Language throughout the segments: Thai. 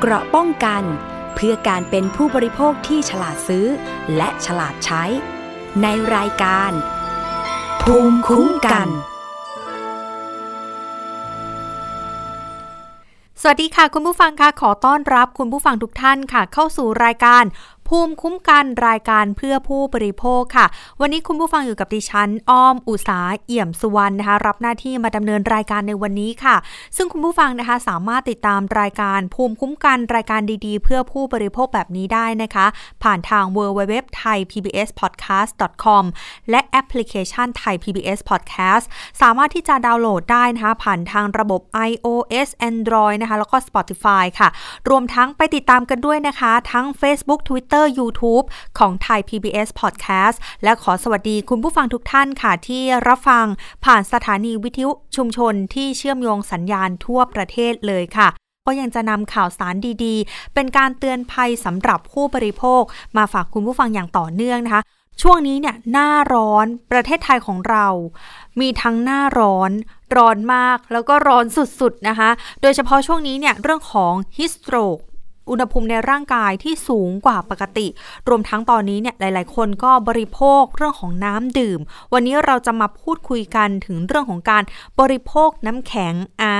เกราะป้องกัน เพื่อการเป็นผู้บริโภคที่ฉลาดซื้อ และฉลาดใช้ ในรายการ ภูมิคุ้มกัน สวัสดีค่ะคุณผู้ฟังค่ะขอต้อนรับคุณผู้ฟังทุกท่านค่ะ เข้าสู่รายการ ภูมิคุ้มกันรายการเพื่อผู้บริโภคค่ะ วันนี้คุณผู้ฟังอยู่กับดิฉันอ้อมอุสาเอี่ยมสุวรรณนะคะรับหน้าที่มาดำเนินรายการในวันนี้ค่ะ ซึ่งคุณผู้ฟังนะคะสามารถติดตามรายการภูมิคุ้มกันรายการดีๆ เพื่อผู้บริโภคแบบนี้ได้นะคะ ผ่านทาง w w w t h a i PBS Podcast com และแอปพลิเคชันไทย PBS Podcast สามารถที่จะดาวน์โหลดได้นะคะ ผ่านทางระบบ iOS Android นะคะ แล้วก็ Spotify ค่ะ รวมทั้งไปติดตามกันด้วยนะคะ ทั้ง Facebook Twitter YouTube ของไทย PBS Podcast และขอสวัสดีคุณผู้ฟังทุกท่านค่ะ ที่รับฟังผ่านสถานีวิทยุชุมชนที่เชื่อมโยงสัญญาณทั่วประเทศเลยค่ะ ก็ยังจะนำข่าวสารดีๆ เป็นการเตือนภัยสำหรับผู้บริโภค มาฝากคุณผู้ฟังอย่างต่อเนื่องนะคะช่วงนี้เนี่ยหน้าร้อนประเทศไทยของเรา มีทั้งหน้าร้อนร้อนมากแล้วก็ร้อนสุดๆนะคะ โดยเฉพาะช่วงนี้เนี่ยเรื่องของฮิสโตรก อุณหภูมิในร่างกายที่สูงกว่าปกติ รวมทั้งตอนนี้เนี่ยหลาย ๆ คนก็บริโภคเรื่องของน้ำดื่ม วันนี้เราจะมาพูดคุยกันถึงเรื่องของการบริโภคน้ำแข็งอ่า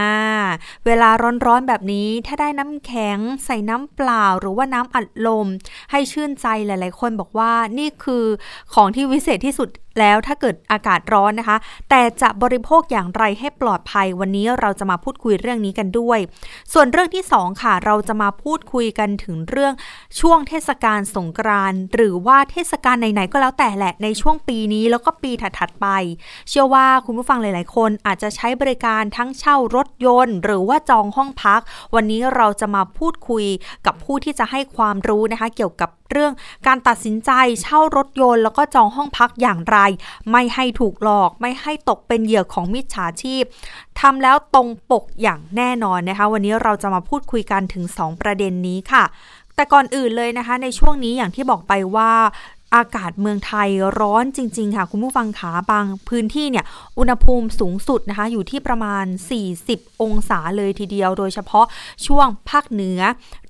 เวลาร้อนๆแบบนี้ถ้าได้น้ำแข็งใส่น้ำเปล่าหรือว่าน้ำอัดลม ให้ชื่นใจหลาย ๆ คนบอกว่านี่คือของที่วิเศษที่สุด แล้วถ้าเกิดอากาศร้อนนะคะ แต่จะบริโภคอย่างไรให้ปลอดภัยวันนี้เราจะมาพูดคุยเรื่องนี้กันด้วย ส่วนเรื่องที่ 2 ค่ะ เราจะมาพูดคุยกันถึงเรื่องช่วงเทศกาลสงกรานต์หรือว่าเทศกาลไหนๆก็แล้วแต่แหละในช่วงปีนี้แล้วก็ปีถัดๆไป เชื่อว่าคุณผู้ฟังหลาย ๆ คนอาจจะใช้บริการทั้งเช่ารถยนต์ หรือว่าจองห้องพัก วันนี้เราจะมาพูดคุยกับผู้ที่จะให้ความรู้นะคะ เกี่ยวกับเรื่องการตัดสินใจเช่ารถยนต์ แล้วก็จองห้องพักอย่างไร ไม่ให้ถูกหลอก ไม่ให้ตกเป็นเหยื่อของมิจฉาชีพทำแล้วตรงปกอย่างแน่นอนนะคะ วันนี้เราจะมาพูดคุยกันถึง 2 ประเด็นนี้ค่ะแต่ก่อนอื่นเลยนะคะในช่วงนี้อย่างที่บอกไปว่า อากาศเมืองไทยร้อนจริง ๆ ค่ะ คุณผู้ฟังขาบางพื้นที่เนี่ยอุณหภูมิสูงสุดนะคะ อยู่ที่ประมาณ 40 องศาเลยทีเดียว โดยเฉพาะช่วงภาคเหนือ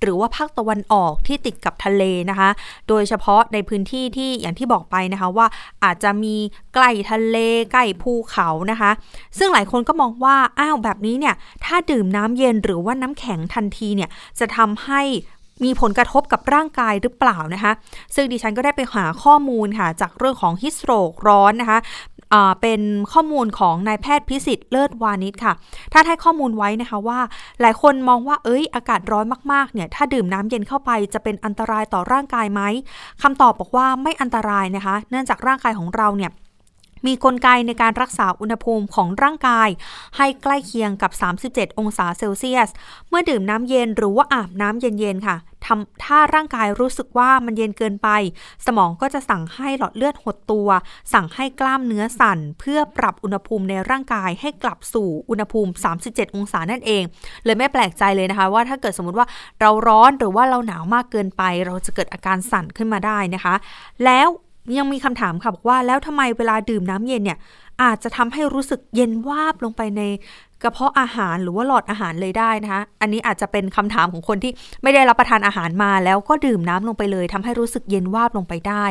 หรือว่าภาคตะวันออกที่ติดกับทะเลนะคะ โดยเฉพาะในพื้นที่ที่อย่างที่บอกไปนะคะว่าอาจจะมีใกล้ทะเลใกล้ภูเขานะคะ ซึ่งหลายคนก็มองว่าอ้าวแบบนี้เนี่ยถ้าดื่มน้ำเย็นหรือว่าน้ำแข็งทันทีเนี่ยจะทำให้ มีผลกระทบกับร่างกายหรือเปล่านะคะ ซึ่งดิฉันก็ได้ไปหาข้อมูลค่ะจากเรื่องของฮิสโตรกร้อนนะคะเป็นข้อมูลของนายแพทย์พิสิทธิ์เลิศวานิชค่ะถ้าให้ข้อมูลไว้นะคะว่า หลายคนมองว่าเอ้ยอากาศร้อนมากๆเนี่ยถ้าดื่มน้ำเย็นเข้าไปจะเป็นอันตรายต่อร่างกายไหมคำตอบบอกว่าไม่อันตรายนะคะ เนื่องจากร่างกายของเราเนี่ย มีกลไกในการรักษาอุณหภูมิของร่างกาย ให้ใกล้เคียงกับ 37 องศาเซลเซียส เมื่อดื่มน้ำเย็นหรือว่าอาบน้ำเย็นๆ ค่ะทำถ้าร่างกายรู้สึกว่ามันเย็นเกินไป สมองก็จะสั่งให้หลอดเลือดหดตัว สั่งให้กล้ามเนื้อสั่น เพื่อปรับอุณหภูมิในร่างกายให้กลับสู่อุณหภูมิ 37 องศานั่นเอง เลยไม่แปลกใจเลยนะคะ ว่าถ้าเกิดสมมติว่าเราร้อนหรือว่าเราหนาวมากเกินไป เราจะเกิดอาการสั่นขึ้นมาได้นะคะ แล้ว ยังมีคำถามค่ะบอกว่าแล้วทำไมเวลาดื่มน้ำเย็นเนี่ยอาจจะทำให้รู้สึกเย็นวาบลงไปใน กระเพาะอาหารหรือว่าหลอดอาหารเลยได้นะคะ อันนี้อาจจะเป็นคำถามของคนที่ไม่ได้รับประทานอาหารมา แล้วก็ดื่มน้ำลงไปเลยทำให้รู้สึกเย็นวาบลงไปได้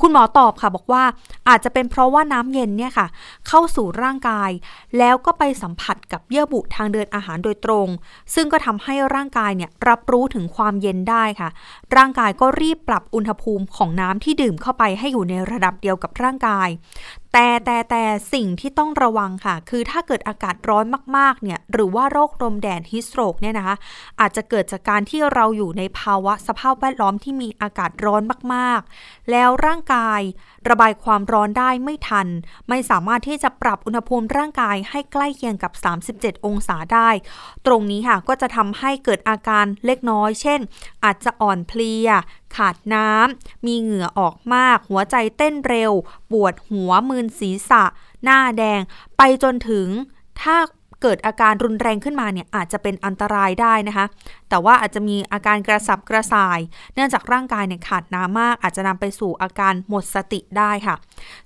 คุณหมอตอบค่ะบอกว่าอาจจะเป็นเพราะว่าน้ำเย็นเนี่ยค่ะ เข้าสู่ร่างกาย แล้วก็ไปสัมผัสกับเยื่อบุทางเดินอาหารโดยตรง ซึ่งก็ทำให้ร่างกายเนี่ยรับรู้ถึงความเย็นได้ค่ะ ร่างกายก็รีบปรับอุณหภูมิของน้ำที่ดื่มเข้าไปให้อยู่ในระดับเดียวกับร่างกาย แต่แต่แต่สิ่งที่ต้องระวังค่ะ คือถ้าเกิดอากาศร้อนมากๆเนี่ยหรือว่าโรคลมแดดฮิสโตรกเนี่ยนะคะอาจจะเกิดจากการที่เราอยู่ในภาวะสภาพแวดล้อมที่มีอากาศร้อนมากๆ แล้วร่างกายระบายความร้อนได้ไม่ทัน ไม่สามารถที่จะปรับอุณหภูมิร่างกายให้ใกล้เคียงกับ 37 องศาได้ ตรงนี้ค่ะก็จะทำให้เกิดอาการเล็กน้อย เช่น อาจจะอ่อนเพลีย ขาดน้ำมีเหงื่อออกมาก หัวใจเต้นเร็ว ปวดหัวมืนศีรษะ หน้าแดง ไปจนถึงถ้า เกิดอาการรุนแรงขึ้นมาเนี่ยอาจจะเป็นอันตรายได้นะคะ แต่ว่าอาจจะมีอาการกระสับกระส่าย เนื่องจากร่างกายเนี่ยขาดน้ำมาก อาจจะนำไปสู่อาการหมดสติได้ค่ะ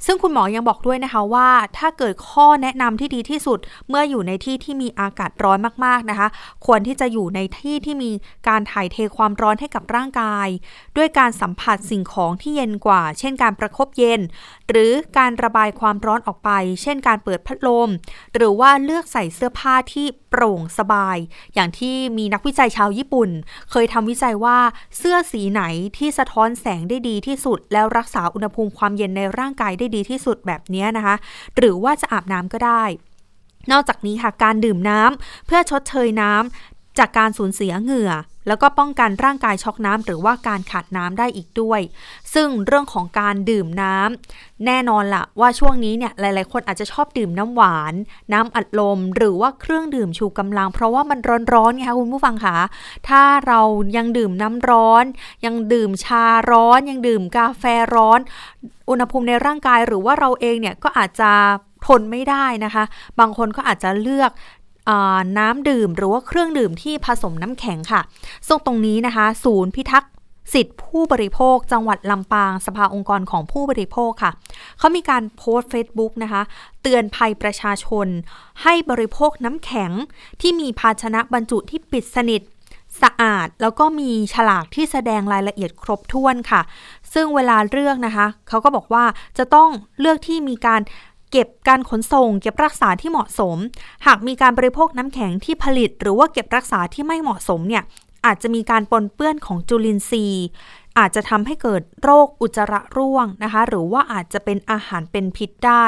ซึ่งคุณหมอยังบอกด้วยนะคะว่า ถ้าเกิดข้อแนะนำที่ดีที่สุดเมื่ออยู่ในที่ที่มีอากาศร้อนมากๆนะคะ ควรที่จะอยู่ในที่ที่มีการถ่ายเทความร้อนให้กับร่างกาย ด้วยการสัมผัสสิ่งของที่เย็นกว่า เช่นการประครบเย็น หรือการระบายความร้อนออกไป เช่นการเปิดพัดลม หรือว่าเลือกใส่เสื้อผ้าที่โปร่งสบาย อย่างที่มีนักวิจัยชาวญี่ปุ่น เคยทำวิจัยว่าเสื้อสีไหนที่สะท้อนแสงได้ดีที่สุด แล้วรักษาอุณหภูมิความเย็นในร่างกายได้ดีที่สุดแบบนี้นะคะ หรือว่าจะอาบน้ำก็ได้ นอกจากนี้ค่ะการดื่มน้ำเพื่อชดเชยน้ำจากการสูญเสียเหงื่อแล้วก็ป้องกันร่างกายช็อกน้ำหรือว่าการขาดน้ำได้อีกด้วย ซึ่งเรื่องของการดื่มน้ำแน่นอนละว่าช่วงนี้เนี่ยหลาย ๆ คนอาจจะชอบดื่มน้ำหวาน น้ำอัดลม หรือว่าเครื่องดื่มชูกำลัง เพราะว่ามันร้อนๆไงคะคุณผู้ฟังคะถ้าเรายังดื่มน้ำร้อน ยังดื่มชาร้อน ยังดื่มกาแฟร้อน อุณหภูมิในร่างกายหรือว่าเราเองเนี่ยก็อาจจะทนไม่ได้นะคะ บางคนก็อาจจะเลือกน้ำดื่มหรือว่าเครื่องดื่มที่ผสมน้ำแข็งค่ะ ซึ่งตรงนี้นะคะ ศูนย์พิทักษ์สิทธิผู้บริโภค จังหวัดลำปาง สภาองค์กรของผู้บริโภคค่ะ เขามีการโพสต์ Facebook นะคะ เตือนภัยประชาชน ให้บริโภคน้ำแข็งที่มีภาชนะบรรจุที่ปิดสนิท สะอาด แล้วก็มีฉลากที่แสดงรายละเอียดครบถ้วนค่ะ ซึ่งเวลาเลือกนะคะเขาก็บอกว่าจะต้องเลือกที่มีการเก็บการขนส่ง เก็บรักษาที่เหมาะสม หากมีการบริโภคน้ำแข็งที่ผลิต หรือว่าเก็บรักษาที่ไม่เหมาะสมเนี่ยอาจจะมีการปนเปื้อนของจุลินทรีย์ อาจจะทำให้เกิดโรคอุจจาระร่วงนะคะ หรือว่าอาจจะเป็นอาหารเป็นพิษได้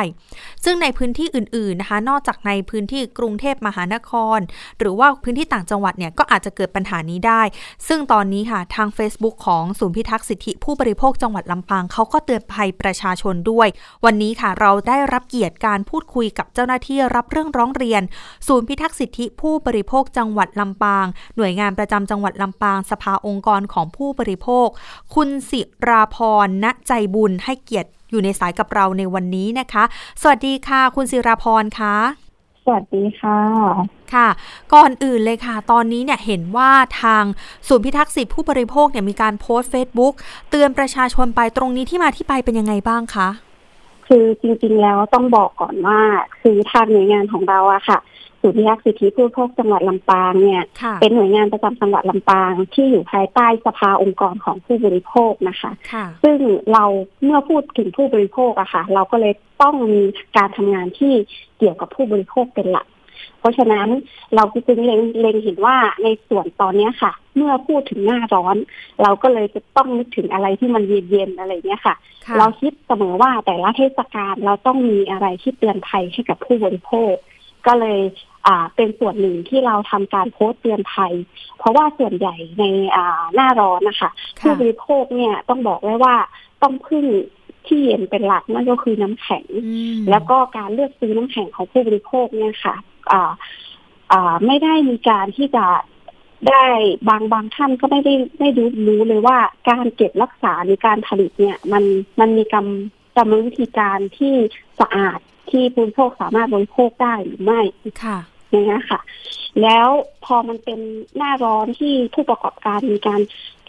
ซึ่งในพื้นที่อื่นๆนะคะ นอกจากในพื้นที่กรุงเทพมหานคร หรือว่าพื้นที่ต่างจังหวัดเนี่ยก็อาจจะเกิดปัญหานี้ได้ ซึ่งตอนนี้ค่ะทาง Facebook ของศูนย์พิทักษ์สิทธิผู้บริโภคจังหวัดลำปางเขาก็เตือนภัยประชาชนด้วย วันนี้ค่ะเราได้รับเกียรติการพูดคุยกับเจ้าหน้าที่รับเรื่องร้องเรียน ศูนย์พิทักษ์สิทธิผู้บริโภคจังหวัดลำปาง หน่วยงานประจำจังหวัดลำปาง สภาองค์กรของผู้บริโภคคุณศิราพรณใจบุญให้เกียรติอยู่ในสายกับเราในวันนี้นะคะ สวัสดีค่ะ คุณศิราพรคะสวัสดีค่ะค่ะ ก่อนอื่นเลยค่ะ ตอนนี้เนี่ยเห็นว่าทางศูนย์พิทักษ์สิทธิผู้บริโภคเนี่ยมีการโพสต์เฟซบุ๊กเตือนประชาชนไปตรงนี้ที่มาที่ไปเป็นยังไงบ้างคะคือจริงๆแล้วต้องบอกก่อนว่าคือทางหน่วยงานของเราอะค่ะ ศูนย์พิทักษ์สิทธิผู้บริโภคจังหวัดลำปางเนี่ย เป็นหน่วยงานประจำจังหวัดลำปาง ที่อยู่ภายใต้สภาองค์กรของผู้บริโภคนะคะ ซึ่งเราเมื่อพูดถึงผู้บริโภคอะค่ะ เราก็เลยต้องมีการทำงานที่เกี่ยวกับผู้บริโภคเป็นหลัก เพราะฉะนั้นเราจึงเล็งเล็งเห็นว่าในส่วนตอนนี้ค่ะ เมื่อพูดถึงหน้าร้อน เราก็เลยจะต้องนึกถึงอะไรที่มันเย็นๆอะไรเนี้ยค่ะ เราคิดเสมอว่าแต่ละเทศกาลเราต้องมีอะไรที่เตือนภัยให้กับผู้บริโภคก็เลย อ่าเป็นส่วนหนึ่งที่เราทำการโพสต์เตือนภัย เพราะว่าส่วนใหญ่ในอ่าหน้าร้อนนะคะผู้บริโภคเนี่ยต้องบอกไว้ว่าต้องพึ่งที่เย็นเป็นหลักนั่นก็คือน้ำแข็ง แล้วก็การเลือกซื้อน้ำแข็งของผู้บริโภคเนี่ยค่ะอ่าอ่าไม่ได้มีการที่จะได้บางบางท่านก็ไม่ได้ไม่รู้รู้เลยว่าการเก็บรักษาหรือการผลิตเนี่ย มันมันมีกรรมกรรมวิธีการที่สะอาด ที่ผู้บริโภคสามารถบริโภคได้หรือไม่ค่ะอย่างนี้ค่ะ แล้วพอมันเป็นหน้าร้อนที่ผู้ประกอบการมีการ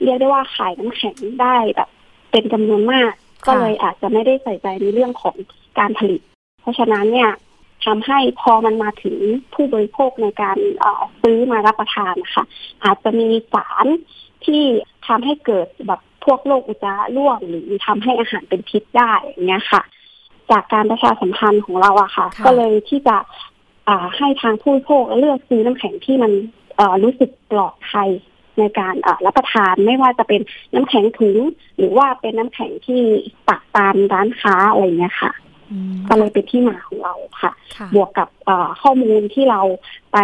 เรียกได้ว่าขายน้ำแข็งได้แบบเป็นจำนวนมาก ก็เลยอาจจะไม่ได้ใส่ใจในเรื่องของการผลิต เพราะฉะนั้นเนี่ยทำให้พอมันมาถึงผู้บริโภคในการซื้อมารับประทานนะคะอาจจะมีสารที่ทำให้เกิดแบบพวกโรคอุจจาระร่วงหรือทำให้อาหารเป็นพิษได้อย่างเงี้ยค่ะ จากการประชาสัมพันธ์ของเราอะค่ะ ก็เลยที่จะให้ทางผู้บริโภคเลือกซื้อน้ำแข็งที่มันรู้สึกปลอดภัยในการรับประทานไม่ว่าจะเป็นน้ำแข็งถุง หรือว่าเป็นน้ำแข็งที่ตักตามร้านค้าอะไรเงี้ยค่ะก็เลยเป็นที่มาของเราค่ะ บวกกับข้อมูลที่เราไป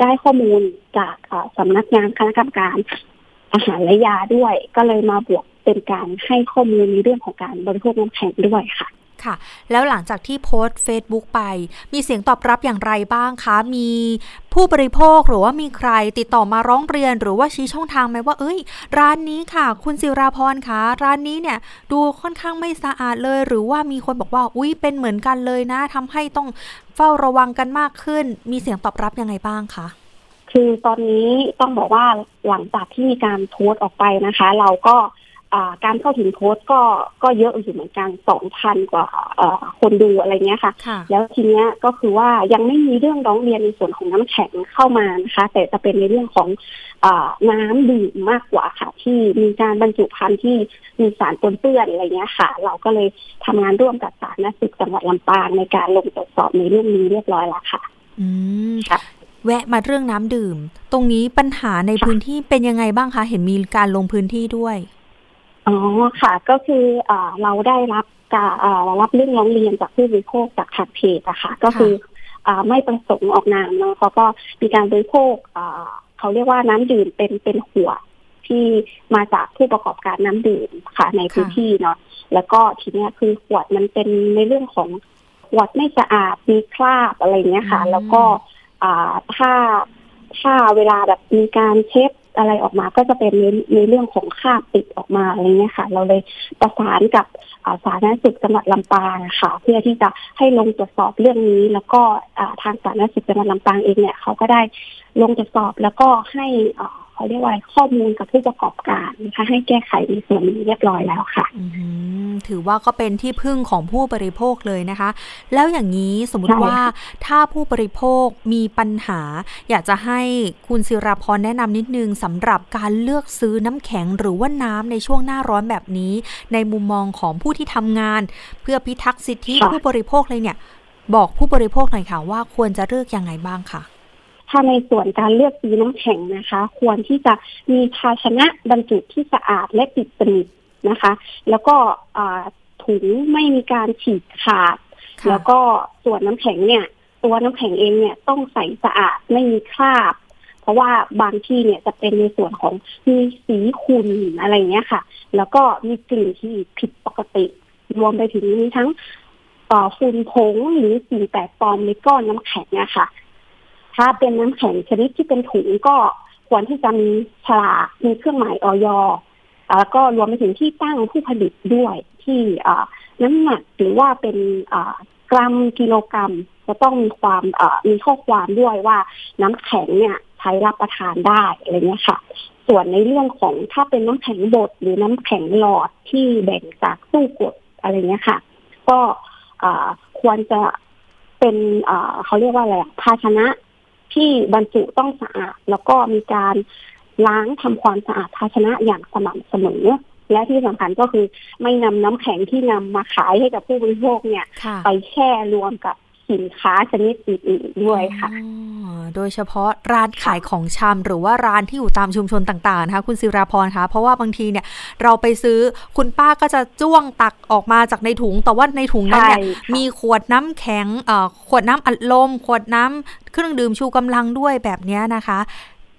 ได้ข้อมูลจากสำนักงานคณะกรรมการอาหารและยาด้วย ก็เลยมาบวกเป็นการให้ข้อมูลในเรื่องของการบริโภคน้ำแข็งด้วยค่ะ ค่ะ แล้วหลังจากที่โพสต์ Facebook ไป มีเสียงตอบรับอย่างไรบ้างคะ มีผู้บริโภคหรือว่ามีใครติดต่อมาร้องเรียน หรือว่าชี้ช่องทางไหมว่า เอ้ย ร้านนี้ค่ะ คุณศิราพรคะร้านนี้เนี่ยดูค่อนข้างไม่สะอาดเลย หรือว่ามีคนบอกว่าอุ้ยเป็นเหมือนกันเลยนะทำให้ต้องเฝ้าระวังกันมากขึ้น มีเสียงตอบรับยังไงบ้างคะคือตอนนี้ต้องบอกว่าหลังจากที่มีการโพสต์ออกไปนะคะ เราก็ การเข้าถึงโพสต์ก็ก็เยอะอยู่เหมือนกันสองพันกว่าคนดูอะไรเงี้ยค่ะ แล้วทีเนี้ยก็คือว่ายังไม่มีเรื่องร้องเรียนในส่วนของน้ำแข็งเข้ามานะคะ แต่จะเป็นในเรื่องของอน้ำดื่มมากกว่าค่ะ ที่มีการบรรจุภัณฑ์ที่มีสารปนเปื้อนอะไรเงี้ยค่ะ เราก็เลยทำงานร่วมกับสาธารณสุขจังหวัดลำปางในการลงตรวจสอบในเรื่องนี้เรียบร้อยแล้วค่ะ อืมค่ะแวะมาเรื่องน้ำดื่ม ตรงนี้ปัญหาในพื้นที่เป็นยังไงบ้างคะ เห็นมีการลงพื้นที่ด้วย อ๋อค่ะ ก็คืออเราได้รับการรับเรื่องร้องเรียนจากผู้บริโภคจากทางเพจอะค่ะ ก็คืออไม่ประสงค์ออกนามเนาะเขาก็มีการบริโภคเขาเรียกว่าน้ำดื่มเป็นเป็นหัวที่มาจากผู้ประกอบการน้ำดื่มค่ะในพื้นที่เนาะแล้วก็ทีเนี้ยคือขวดมันเป็นในเรื่องของขวดไม่สะอาดมีคราบอะไรเงี้ยค่ะ แล้วก็ถ้าถ้าเวลาแบบมีการเช็ด อะไรออกมาก็จะเป็นในในเรื่องของค่าติดออกมาอะไรเงี้ยค่ะ เราเลยประสานกับสาธารณสุขจังหวัดลำปางค่ะ เพื่อที่จะให้ลงตรวจสอบเรื่องนี้ แล้วก็ทางสาธารณสุขจังหวัดลำปางเองเนี่ยเขาก็ได้ลงตรวจสอบแล้วก็ให้ เขาเรียกว่าข้อมูลกับผู้ประกอบการนะคะ ให้แก้ไขในส่วนนี้เรียบร้อยแล้วค่ะถือว่าก็เป็นที่พึ่งของผู้บริโภคเลยนะคะ แล้วอย่างนี้สมมติว่าถ้าผู้บริโภคมีปัญหา อยากจะให้คุณศิราพรแนะนำนิดนึงสำหรับการเลือกซื้อน้ำแข็งหรือว่าน้ำในช่วงหน้าร้อนแบบนี้ ในมุมมองของผู้ที่ทำงาน เพื่อพิทักษ์สิทธิผู้บริโภคเลยเนี่ย บอกผู้บริโภคหน่อยค่ะว่าควรจะเลือกยังไงบ้างค่ะ ถ้าในส่วนการเลือกซื้อน้ำแข็งนะคะ ควรที่จะมีภาชนะบรรจุที่สะอาดและปิดสนิทนะคะ แล้วก็ถุงไม่มีการฉีกขาด แล้วก็ส่วนน้ำแข็งเนี่ย ตัวน้ำแข็งเองเนี่ยต้องใสสะอาดไม่มีคราบ เพราะว่าบางที่เนี่ยจะเป็นในส่วนของมีสีขุ่นอะไรเงี้ยค่ะ แล้วก็มีกลิ่นที่ผิดปกติ รวมไปถึงมีทั้งฝุ่นผงหรือสิ่งแปลกปลอมในก้อนน้ำแข็งเนี่ยค่ะ ถ้าเป็นน้ำแข็งชนิดที่เป็นถุงก็ควรที่จะมีฉลากมีเครื่องหมายออยแล้วก็รวมไปถึงที่ตั้งผู้ผลิตด้วยที่น้ำหนักหรือว่าเป็นกรัมกิโลกรัม จะต้องมีความมีข้อความด้วยว่าน้ำแข็งเนี่ยใช้รับประทานได้อะไรเงี้ยค่ะ ส่วนในเรื่องของถ้าเป็นน้ำแข็งบดหรือน้ำแข็งหลอดที่แบ่งจากตู้กดอะไรเงี้ยค่ะ ก็ควรจะเป็นเขาเรียกว่าอะไรภาชนะ ที่บรรจุต้องสะอาด แล้วก็มีการล้างทำความสะอาดภาชนะอย่างสม่ำเสมอ และที่สำคัญก็คือไม่นำน้ำแข็งที่นำมาขายให้กับผู้บริโภคเนี่ย ไปแช่รวมกับ สินค้าชนิดอื่นๆด้วยค่ะโดยเฉพาะร้านขายของชำหรือว่าร้านที่อยู่ตามชุมชนต่างๆนะคะคุณศิราพรคะเพราะว่าบางทีเนี่ยเราไปซื้อคุณป้าก็จะจ้วงตักออกมาจากในถุง แต่ว่าในถุงนั้นเนี่ยมีขวดน้ำแข็งขวดน้ำอัดลม ขวดน้ำเครื่องดื่มชูกำลังด้วยแบบนี้นะคะ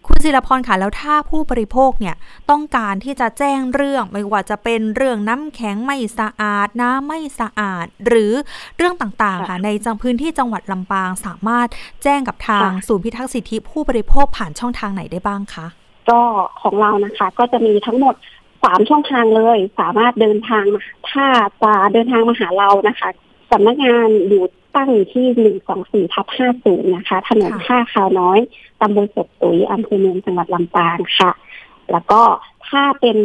คุณศิลพรค่ะแล้วถ้าผู้บริโภคเนี่ยต้องการที่จะแจ้งเรื่องไม่ว่าจะเป็นเรื่องน้ำแข็งไม่สะอาดน้ำไม่สะอาด หรือเรื่องต่างๆค่ะในจังพื้นที่จังหวัดลำปางสามารถแจ้งกับทางศูนย์พิทักษ์สิทธิผู้บริโภคผ่านช่องทางไหนได้บ้างคะก็ของเรานะคะก็จะมีทั้งหมดสามช่องทางเลย สามารถเดินทางถ้าจะเดินทางมาหาเรานะคะสำนักงานอยู่ ตั้งอยู่ที่หนึ่งสองสี่ทับห้าศูนย์นะคะ ถนนท่าขาวน้อยตำบลศพตุ๋ยอำเภอเมืองจังหวัดลำปางค่ะ แล้วก็ถ้าเป็น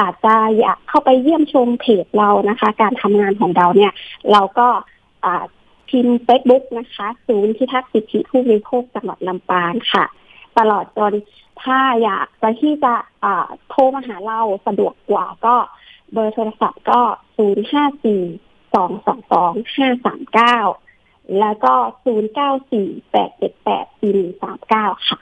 อาจจะอยากเข้าไปเยี่ยมชมเพจเรานะคะ การทำงานของเราเนี่ย เราก็พิมพ์เฟซบุ๊กนะคะ ศูนย์พิทักษ์สิทธิผู้บริโภคจังหวัดลำปางค่ะ ตลอดจนถ้าอยากจะที่จะโทรมาหาเราสะดวกกว่าก็เบอร์โทรศัพท์ก็ศูนย์ห้า สี่สองสองสองห้าสามเก้าแล้วก็ศูนย์เก้าสี่แปดเจ็ดแปดสี่หนึ่งสามเก้าค่ะ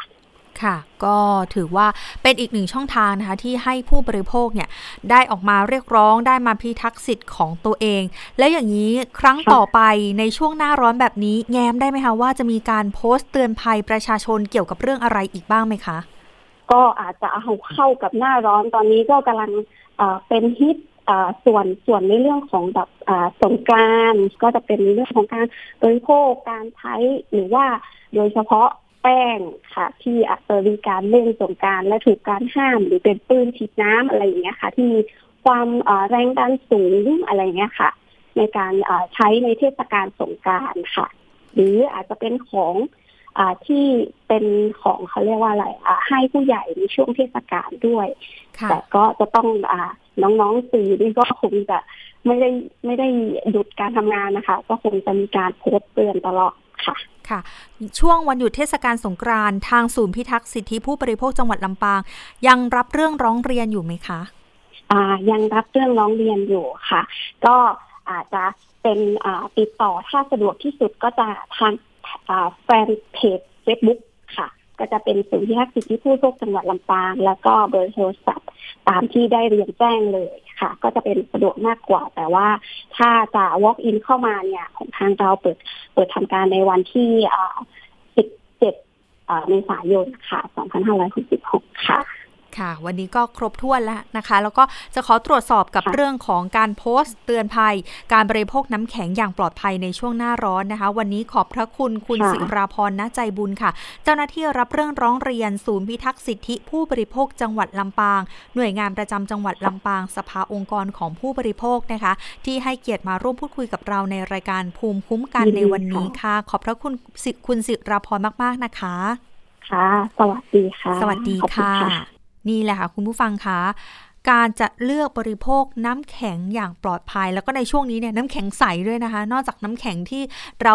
ค่ะก็ถือว่าเป็นอีกหนึ่งช่องทางนะคะที่ให้ผู้บริโภคเนี่ยได้ออกมาเรียกร้องได้มาพิทักษ์สิทธิ์ของตัวเอง แล้วอย่างนี้ครั้งต่อไปในช่วงหน้าร้อนแบบนี้ แง้มได้ไหมคะว่าจะมีการโพสต์เตือนภัยประชาชนเกี่ยวกับเรื่องอะไรอีกบ้างไหมคะ ก็อาจจะเอาเข้ากับหน้าร้อนตอนนี้ก็กำลังเป็นฮิต ส่วนส่วนในเรื่องของแบบสงการก็จะเป็นเรื่องของการบริโภคการใช้หรือว่าโดยเฉพาะแป้งค่ะ ที่อาจจะมีการเล่นสงการและถูกการห้ามหรือเป็นปืนฉีดน้ำอะไรอย่างเงี้ยค่ะ ที่มีความแรงดันสูงอะไรเงี้ยค่ะ ในการใช้ในเทศกาลสงการค่ะ หรืออาจจะเป็นของที่เป็นของเขาเรียกว่าอะไรให้ผู้ใหญ่ในช่วงเทศกาลด้วย แต่ก็จะต้องอ น้องๆสื่อนี่ก็คงจะไม่ได้ไม่ได้หยุดการทำงานนะคะ ก็คงจะมีการโพสต์เตือนตลอดค่ะค่ะ ช่วงวันหยุดเทศกาลสงกรานต์ทางศูนย์พิทักษ์สิทธิผู้บริโภคจังหวัดลำปาง ยังรับเรื่องร้องเรียนอยู่ไหมคะอ่ายังรับเรื่องร้องเรียนอยู่ค่ะ ก็อาจจะเป็นติดต่อถ้าสะดวกที่สุดก็จะทางแฟนเพจเฟซบุ๊กค่ะ ก็จะเป็นศูนย์พิทักษ์สิทธิผู้บริโภคจังหวัดลำปาง แล้วก็เบอร์โทรศัพท์ ตามที่ได้เรียนแจ้งเลยค่ะ ก็จะเป็นสะดวกมากกว่า แต่ว่าถ้าจะ walk in เข้ามาเนี่ย ของทางเราเปิดเปิดทำการในวันที่ 17เมษายนค่ะ 2566 ค่ะ ค่ะ วันนี้ก็ครบถ้วนแล้วนะคะ แล้วก็จะขอตรวจสอบกับเรื่องของการโพสต์เตือนภัย การบริโภคน้ำแข็งอย่างปลอดภัยในช่วงหน้าร้อนนะคะ วันนี้ขอบพระคุณคุณสิราพรณใจบุญค่ะ เจ้าหน้าที่รับเรื่องร้องเรียนศูนย์พิทักษ์สิทธิผู้บริโภคจังหวัดลำปาง หน่วยงานประจำจังหวัดลำปาง สภาองค์กรของผู้บริโภคนะคะ ที่ให้เกียรติมาร่วมพูดคุยกับเราในรายการภูมิคุ้มกันในวันนี้ค่ะ ขอบพระคุณคุณสิราพรมาก ๆนะคะค่ะ สวัสดีค่ะ สวัสดีค่ะ นี่แหละค่ะคุณผู้ฟังคะการจะเลือกบริโภคน้ำแข็งอย่างปลอดภัย แล้วก็ในช่วงนี้เนี่ยน้ำแข็งใสด้วยนะคะ นอกจากน้ำแข็งที่เรา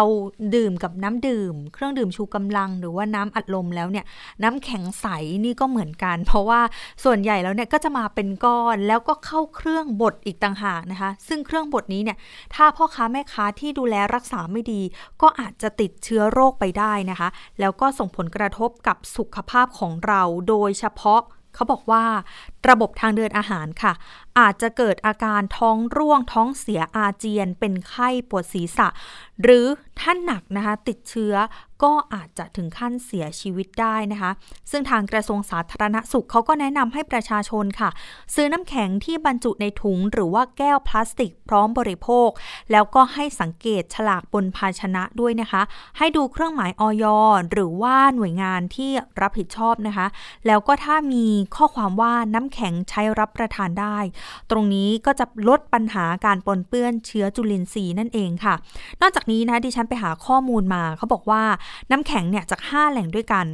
ดื่มกับน้ำดื่ม เครื่องดื่มชูกำลัง หรือว่าน้ำอัดลมแล้วเนี่ยน้ำแข็งใสนี่ก็เหมือนกัน เพราะว่าส่วนใหญ่แล้วเนี่ยก็จะมาเป็นก้อนแล้วก็เข้าเครื่องบดอีกต่างหากนะคะ ซึ่งเครื่องบดนี้เนี่ยถ้าพ่อค้าแม่ค้าที่ดูแลรักษาไม่ดี ก็อาจจะติดเชื้อโรคไปได้นะคะ แล้วก็ส่งผลกระทบกับสุขภาพของเราโดยเฉพาะ เขาบอกว่าระบบทางเดินอาหารค่ะ อาจจะเกิดอาการท้องร่วงท้องเสียอาเจียน เป็นไข้ปวดศีรษะ หรือท่านหนักนะคะติดเชื้อ ก็อาจจะถึงขั้นเสียชีวิตได้นะคะ ซึ่งทางกระทรวงสาธารณสุขเขาก็แนะนำให้ประชาชนค่ะ ซื้อน้ำแข็งที่บรรจุในถุงหรือว่าแก้วพลาสติกพร้อมบริโภค แล้วก็ให้สังเกตฉลากบนภาชนะด้วยนะคะ ให้ดูเครื่องหมายออยหรือว่าหน่วยงานที่รับผิดชอบนะคะ แล้วก็ถ้ามีข้อความว่าน้ำแข็งใช้รับประทานได้ ตรงนี้ก็จะลดปัญหาการปนเปื้อนเชื้อจุลินทรีย์นั่นเองค่ะ นอกจากนี้นะดิฉันไปหาข้อมูลมาเขาบอกว่าน้ำแข็งเนี่ยจาก 5 แหล่งด้วยกัน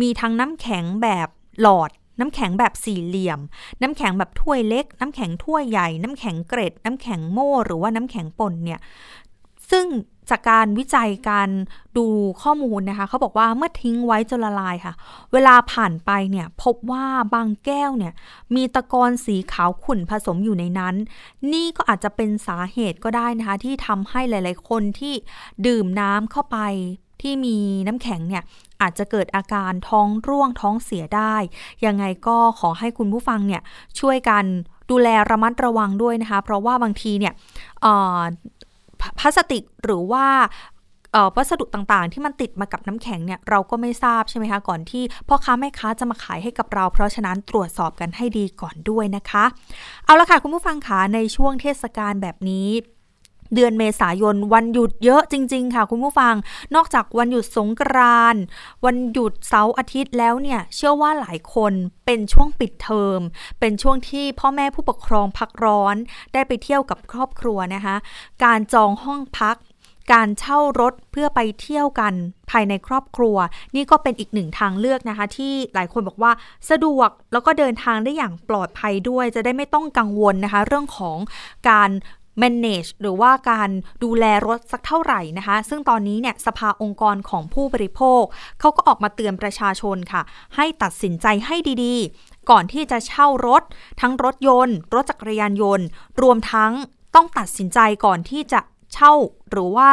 มีทั้งน้ำแข็งแบบหลอด น้ำแข็งแบบสี่เหลี่ยม น้ำแข็งแบบถ้วยเล็ก น้ำแข็งถ้วยใหญ่ น้ำแข็งเกรดน้ำแข็งโม่ หรือว่าน้ำแข็งปนเนี่ย ซึ่งจากการวิจัยการดูข้อมูลนะคะเขาบอกว่าเมื่อทิ้งไว้จนละลายค่ะ เวลาผ่านไปเนี่ยพบว่าบางแก้วเนี่ยมีตะกอนสีขาวขุ่นผสมอยู่ในนั้น นี่ก็อาจจะเป็นสาเหตุก็ได้นะคะ ที่ทำให้หลาย ๆ คนที่ดื่มน้ำเข้าไป ที่มีน้ำแข็งเนี่ยอาจจะเกิดอาการท้องร่วงท้องเสียได้ ยังไงก็ขอให้คุณผู้ฟังเนี่ยช่วยกันดูแลระมัดระวังด้วยนะคะ เพราะว่าบางทีเนี่ยพลาสติกหรือว่าวัสดุต่างๆ ที่มันติดมากับน้ำแข็งเนี่ยเราก็ไม่ทราบใช่ไหมคะก่อนที่พ่อค้าแม่ค้าจะมาขายให้กับเรา เพราะฉะนั้นตรวจสอบกันให้ดีก่อนด้วยนะคะ เอาละค่ะคุณผู้ฟังคะในช่วงเทศกาลแบบนี้ เดือนเมษายนวันหยุดเยอะจริง ๆ ค่ะ คุณผู้ฟัง นอกจากวันหยุดสงกรานต์วันหยุดเสาร์อาทิตย์แล้วเนี่ย เชื่อว่าหลายคนเป็นช่วงปิดเทอม เป็นช่วงที่พ่อแม่ผู้ปกครองพักร้อน ได้ไปเที่ยวกับครอบครัวนะคะ การจองห้องพัก การเช่ารถเพื่อไปเที่ยวกันภายในครอบครัว นี่ก็เป็นอีกหนึ่งทางเลือกนะคะ ที่หลายคนบอกว่าสะดวกแล้วก็เดินทางได้อย่างปลอดภัยด้วย จะได้ไม่ต้องกังวลนะคะ เรื่องของการ manage หรือว่าการดูแลรถสักเท่าไหร่นะคะ ซึ่งตอนนี้เนี่ยสภาองค์กรของผู้บริโภค เขาก็ออกมาเตือนประชาชนค่ะ ให้ตัดสินใจให้ดีๆ ก่อนที่จะเช่ารถ ทั้งรถยนต์ รถจักรยานยนต์ รวมทั้งต้องตัดสินใจก่อนที่จะเช่าหรือว่า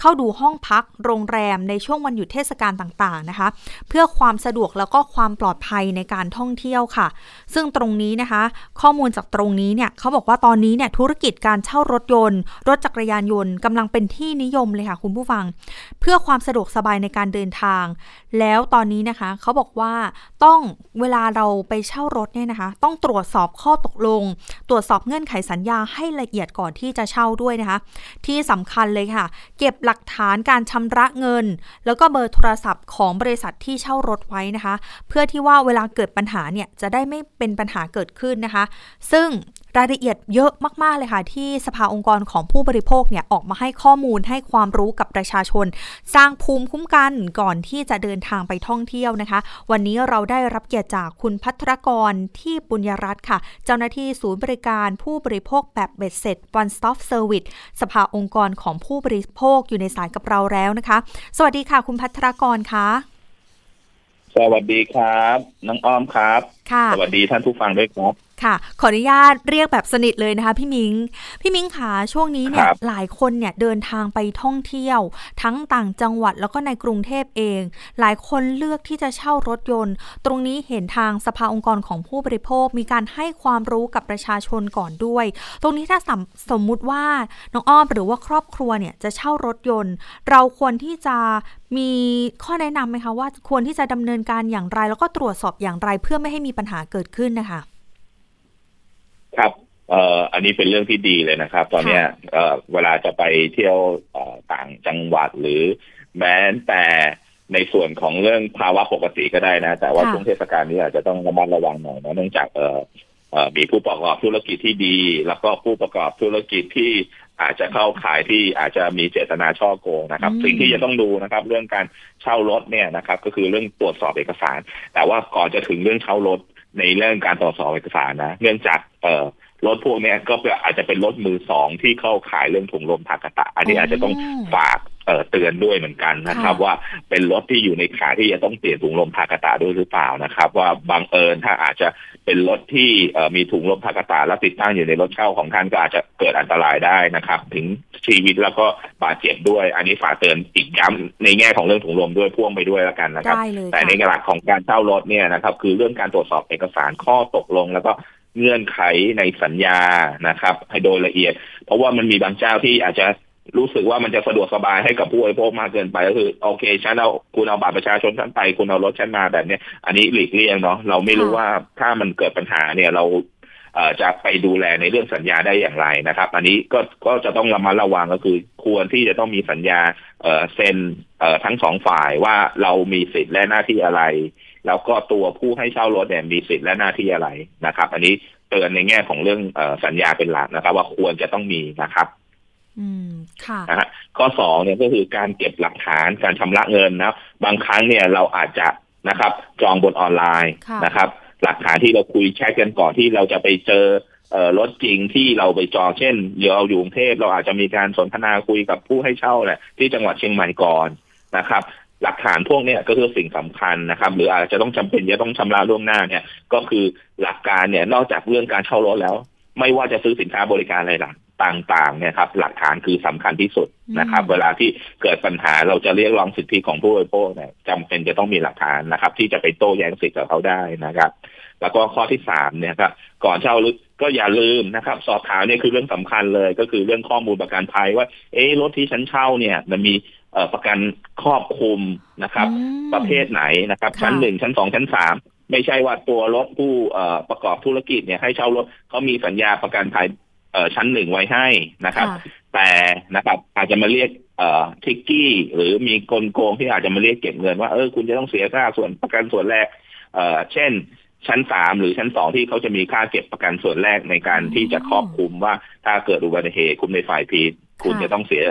เข้าดูห้องพักโรงแรมในช่วงวันหยุดเทศกาลต่างๆนะคะ เพื่อความสะดวกแล้วก็ความปลอดภัยในการท่องเที่ยวค่ะ ซึ่งตรงนี้นะคะ ข้อมูลจากตรงนี้เนี่ยเขาบอกว่าตอนนี้เนี่ยธุรกิจการเช่ารถยนต์ รถจักรยานยนต์กำลังเป็นที่นิยมเลยค่ะคุณผู้ฟัง เพื่อความสะดวกสบายในการเดินทาง แล้วตอนนี้นะคะเขาบอกว่าต้องเวลาเราไปเช่ารถเนี่ยนะคะ ต้องตรวจสอบข้อตกลง ตรวจสอบเงื่อนไขสัญญาให้ละเอียดก่อนที่จะเช่าด้วยนะคะ ที่สำคัญเลยค่ะ เก็บหลักฐานการชำระเงิน แล้วก็เบอร์โทรศัพท์ของบริษัทที่เช่ารถไว้นะคะ เพื่อที่ว่าเวลาเกิดปัญหาเนี่ยจะได้ไม่เป็นปัญหาเกิดขึ้นนะคะ ซึ่ง รายละเอียดเยอะมาก ๆ เลยค่ะ ที่สภาองค์กรของผู้บริโภคเนี่ยออกมาให้ข้อมูลให้ความรู้กับประชาชน สร้างภูมิคุ้มกันก่อนที่จะเดินทางไปท่องเที่ยวนะคะ วันนี้เราได้รับเกียรติจากคุณพัทรกรที่ปุญญรัตน์ค่ะ เจ้าหน้าที่ศูนย์บริการผู้บริโภคแบบเบ็ดเสร็จ one stop service สภาองค์กรของผู้บริโภคอยู่ในสายกับเราแล้วนะคะ สวัสดีค่ะ คุณพัทรกรคะสวัสดีครับ น้องอ้อมครับค่ะสวัสดีท่านผู้ฟังด้วยครับ ค่ะ ขออนุญาตเรียกแบบสนิทเลยนะคะ พี่มิง พี่มิงคะช่วงนี้เนี่ยหลายคนเนี่ยเดินทางไปท่องเที่ยว ทั้งต่างจังหวัดแล้วก็ในกรุงเทพเอง หลายคนเลือกที่จะเช่ารถยนต์ ตรงนี้เห็นทางสภาองค์กรของผู้บริโภค มีการให้ความรู้กับประชาชนก่อนด้วย ตรงนี้ถ้าสมสมมุติว่าน้องอ้อมหรือว่าครอบครัวเนี่ยจะเช่ารถยนต์ เราควรที่จะมีข้อแนะนำไหมคะว่าควรที่จะดำเนินการอย่างไร แล้วก็ตรวจสอบอย่างไรเพื่อไม่ให้มีปัญหาเกิดขึ้นนะคะ ครับเอ่ออันนี้เป็นเรื่องที่ดีเลยนะครับ ตอนเนี้ยเอ่อเวลาจะไปเที่ยวต่างจังหวัดหรือแม้แต่ในส่วนของเรื่องภาวะปกติก็ได้นะ แต่ว่าช่วงเทศกาลนี้อาจจะต้องระมัดระวังหน่อยนะเนื่องจากเอ่อมีผู้ประกอบธุรกิจที่ดี แล้วก็ผู้ประกอบธุรกิจที่อาจจะเข้าขายที่อาจจะมีเจตนาช่อโกงนะครับ สิ่งที่จะต้องดูนะครับ เรื่องการเช่ารถเนี่ยนะครับ ก็คือเรื่องตรวจสอบเอกสาร แต่ว่าก่อนจะถึงเรื่องเช่ารถ ในเรื่องการตรวจสอบเอกสารนะ เนื่องจากเอ่อรถพวกนี้ก็อาจจะเป็นรถมือสองที่เข้าขายเรื่องถุงลมทากตะ อันนี้อาจจะต้องฝาก เตือนด้วยเหมือนกันนะครับ ว่าเป็นรถที่อยู่ในขายที่จะต้องเปลี่ยนถุงลมทากตะด้วยหรือเปล่านะครับ ว่าบางเอิญถ้าอาจจะเป็นรถที่มีถุงลมทากตะแล้วติดตั้งอยู่ในรถเช่าของท่านก็อาจจะเกิดอันตรายได้นะครับ ถึงชีวิตแล้วก็บาดเจ็บด้วย อันนี้ฝากเตือนอีกย้ำในแง่ของเรื่องถุงลมด้วยพ่วงไปด้วยแล้วกันนะครับ แต่ในหลักของการเช่ารถเนี่ยนะครับ คือเรื่องการตรวจสอบเอกสารข้อตกลงแล้วก็เงื่อนไขในสัญญานะครับ ให้โดยละเอียด เพราะว่ามันมีบางเจ้าที่อาจจะ รู้สึกว่ามันจะสะดวกสบายให้กับผู้บริโภคมากเกินไปก็คือโอเคฉันเอาคุณเอาบัตรประชาชนฉันไป คุณเอารถฉันมาแบบนี้อันนี้หลีกเลี่ยงเนาะเราไม่รู้ว่าถ้ามันเกิดปัญหาเนี่ยเราจะไปดูแลในเรื่องสัญญาได้อย่างไรนะครับ อันนี้ก็ก็จะต้องระมัดระวังก็คือควรที่จะต้องมีสัญญาเซ็นทั้งสองฝ่ายว่าเรามีสิทธิ์และหน้าที่อะไร แล้วก็ตัวผู้ให้เช่ารถเนี่ยมีสิทธิ์และหน้าที่อะไรนะครับ อันนี้เตือนในแง่ของเรื่องอสัญญาเป็นหลักนะครับ ว่าควรจะต้องมีนะครับ อืมค่ะนะฮะข้อสองเนี่ยก็คือการเก็บหลักฐานการชำระเงินนะบางครั้งเนี่ยเราอาจจะนะครับ จองบนออนไลน์นะครับ หลักฐานที่เราคุยแชทกันก่อนที่เราจะไปเจอรถจริงที่เราไปจองเช่นเดี๋ยวเราอยู่กรุงเทพเราอาจจะมีการสนทนาคุยกับผู้ให้เช่าแหละที่จังหวัดเชียงใหม่ก่อนนะครับ หลักฐานพวกนี้ก็คือสิ่งสำคัญนะครับ หรืออาจจะต้องจำเป็นจะต้องชำระล่วงหน้าเนี่ย ก็คือหลักการเนี่ยนอกจากเรื่องการเช่ารถแล้ว ไม่ว่าจะซื้อสินค้าบริการอะไร ต่างๆเนี่ยครับหลักฐานคือสำคัญที่สุดนะครับ เวลาที่เกิดปัญหาเราจะเรียกร้องสิทธิของผู้บริโภคเนี่ยจำเป็นจะต้องมีหลักฐานนะครับ ที่จะไปโต้แย้งสิทธิ์กับเขาได้นะครับ แล้วก็ข้อที่สามเนี่ยครับก่อนเช่าก็อย่าลืมนะครับ สอบถามเนี่ยคือเรื่องสำคัญเลย ก็คือเรื่องข้อมูลประกันภัยว่า เอ๊รถที่ฉันเช่าเนี่ย มันมีประกันครอบคลุมนะครับ ประเภทไหนนะครับ ชั้นหนึ่งชั้นสองชั้นสามไม่ใช่ว่าตัวรถผู้ประกอบธุรกิจเนี่ยให้เช่ารถเขามีสัญญาประกันภัย ชั้นหนึ่งไว้ให้นะครับ แต่นะครับอาจจะมาเรียกทิกกี้ หรือมีกลโกงที่อาจจะมาเรียกเก็บเงินว่าเออคุณจะต้องเสียค่าส่วนประกันส่วนแรกเช่น ชั้นสามหรือชั้นสองที่เขาจะมีค่าเก็บประกันส่วนแรกในการที่จะครอบคลุมว่าถ้าเกิดอุบัติเหตุคุณในฝ่ายผิด คุณจะต้องเสีย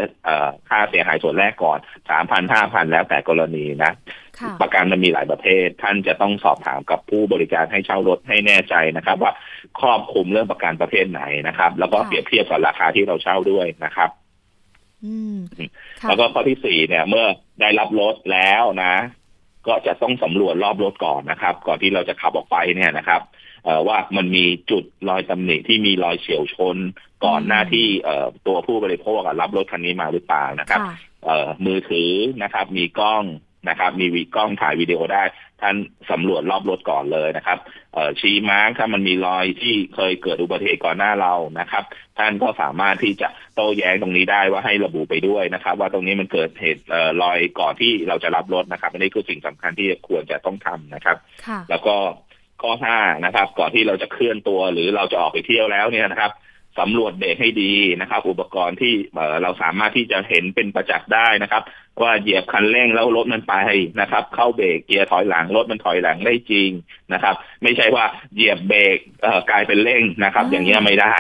ค่าเสียหายส่วนแรกก่อนสามพันห้าพันแล้วแต่กรณีนะ ประกันมันมีหลายประเภท ท่านจะต้องสอบถามกับผู้บริการให้เช่ารถให้แน่ใจนะครับ ว่าครอบคลุมเรื่องประกันประเภทไหนนะครับ แล้วก็เปรียบเทียบกับราคาที่เราเช่าด้วยนะครับแล้วก็ข้อที่สี่เนี่ย เมื่อได้รับรถแล้วนะ ก็จะต้องสำรวจรอบรถก่อนนะครับ ก่อนที่เราจะขับออกไปเนี่ยนะครับว่ามันมีจุดรอยตำหนิที่มีรอยเฉียวชนก่อนหน้าที่ตัวผู้บริโภครับรถคันนี้มาหรือเปล่านะครับมือถือนะครับ มีกล้องนะครับ มีวีกล้องถ่ายวิดีโอได้ ท่านสำรวจรอบรถก่อนเลยนะครับชี้มาร์กถ้ามันมีรอยที่เคยเกิดอุบัติเหตุก่อนหน้าเรานะครับ ท่านก็สามารถที่จะโต้แย้งตรงนี้ได้ว่าให้ระบุไปด้วยนะครับ ว่าตรงนี้มันเกิดเหตุรอยก่อนที่เราจะรับรถนะครับอันนี้คือสิ่งสำคัญที่ควรจะต้องทำนะครับ แล้วก็ข้อห้านะครับ ก่อนที่เราจะเคลื่อนตัวหรือเราจะออกไปเที่ยวแล้วเนี่ยนะครับ สำรวจเบรกให้ดีนะครับ อุปกรณ์ที่เราสามารถที่จะเห็นเป็นประจักษ์ได้นะครับ ว่าเหยียบคันเร่งแล้วรถมันไปนะครับ เข้าเบรกเกียร์ถอยหลังรถมันถอยหลังได้จริงนะครับ ไม่ใช่ว่าเหยียบเบรกกลายเป็นเร่งนะครับ อย่างเงี้ยไม่ได้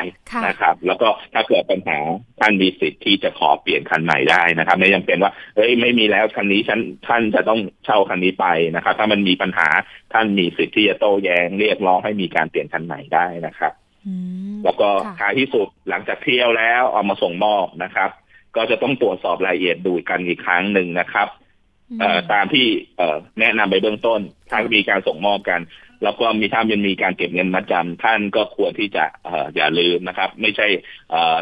นะครับ แล้วก็ถ้าเกิดปัญหาท่านมีสิทธิ์ที่จะขอเปลี่ยนคันใหม่ได้นะครับไม่จำเป็นว่าเฮ้ยไม่มีแล้วคันนี้ฉันท่านจะต้องเช่าคันนี้ไปนะครับ ถ้ามันมีปัญหาท่านมีสิทธิ์ที่จะโต้แย้งเรียกร้องให้มีการเปลี่ยนคันใหม่ได้นะครับ แล้วก็ท้ายที่สุดหลังจากเที่ยวแล้วเอามาส่งมอบนะครับ ก็จะต้องตรวจสอบรายละเอียดดูกันอีกครั้งหนึ่งนะครับตามที่แนะนำไปเบื้องต้น ถ้ามีการส่งมอบกัน แล้วก็มีถ้ามันมีการเก็บเงินมัดจำท่านก็ควรที่จะอย่าลืมนะครับ ไม่ใช่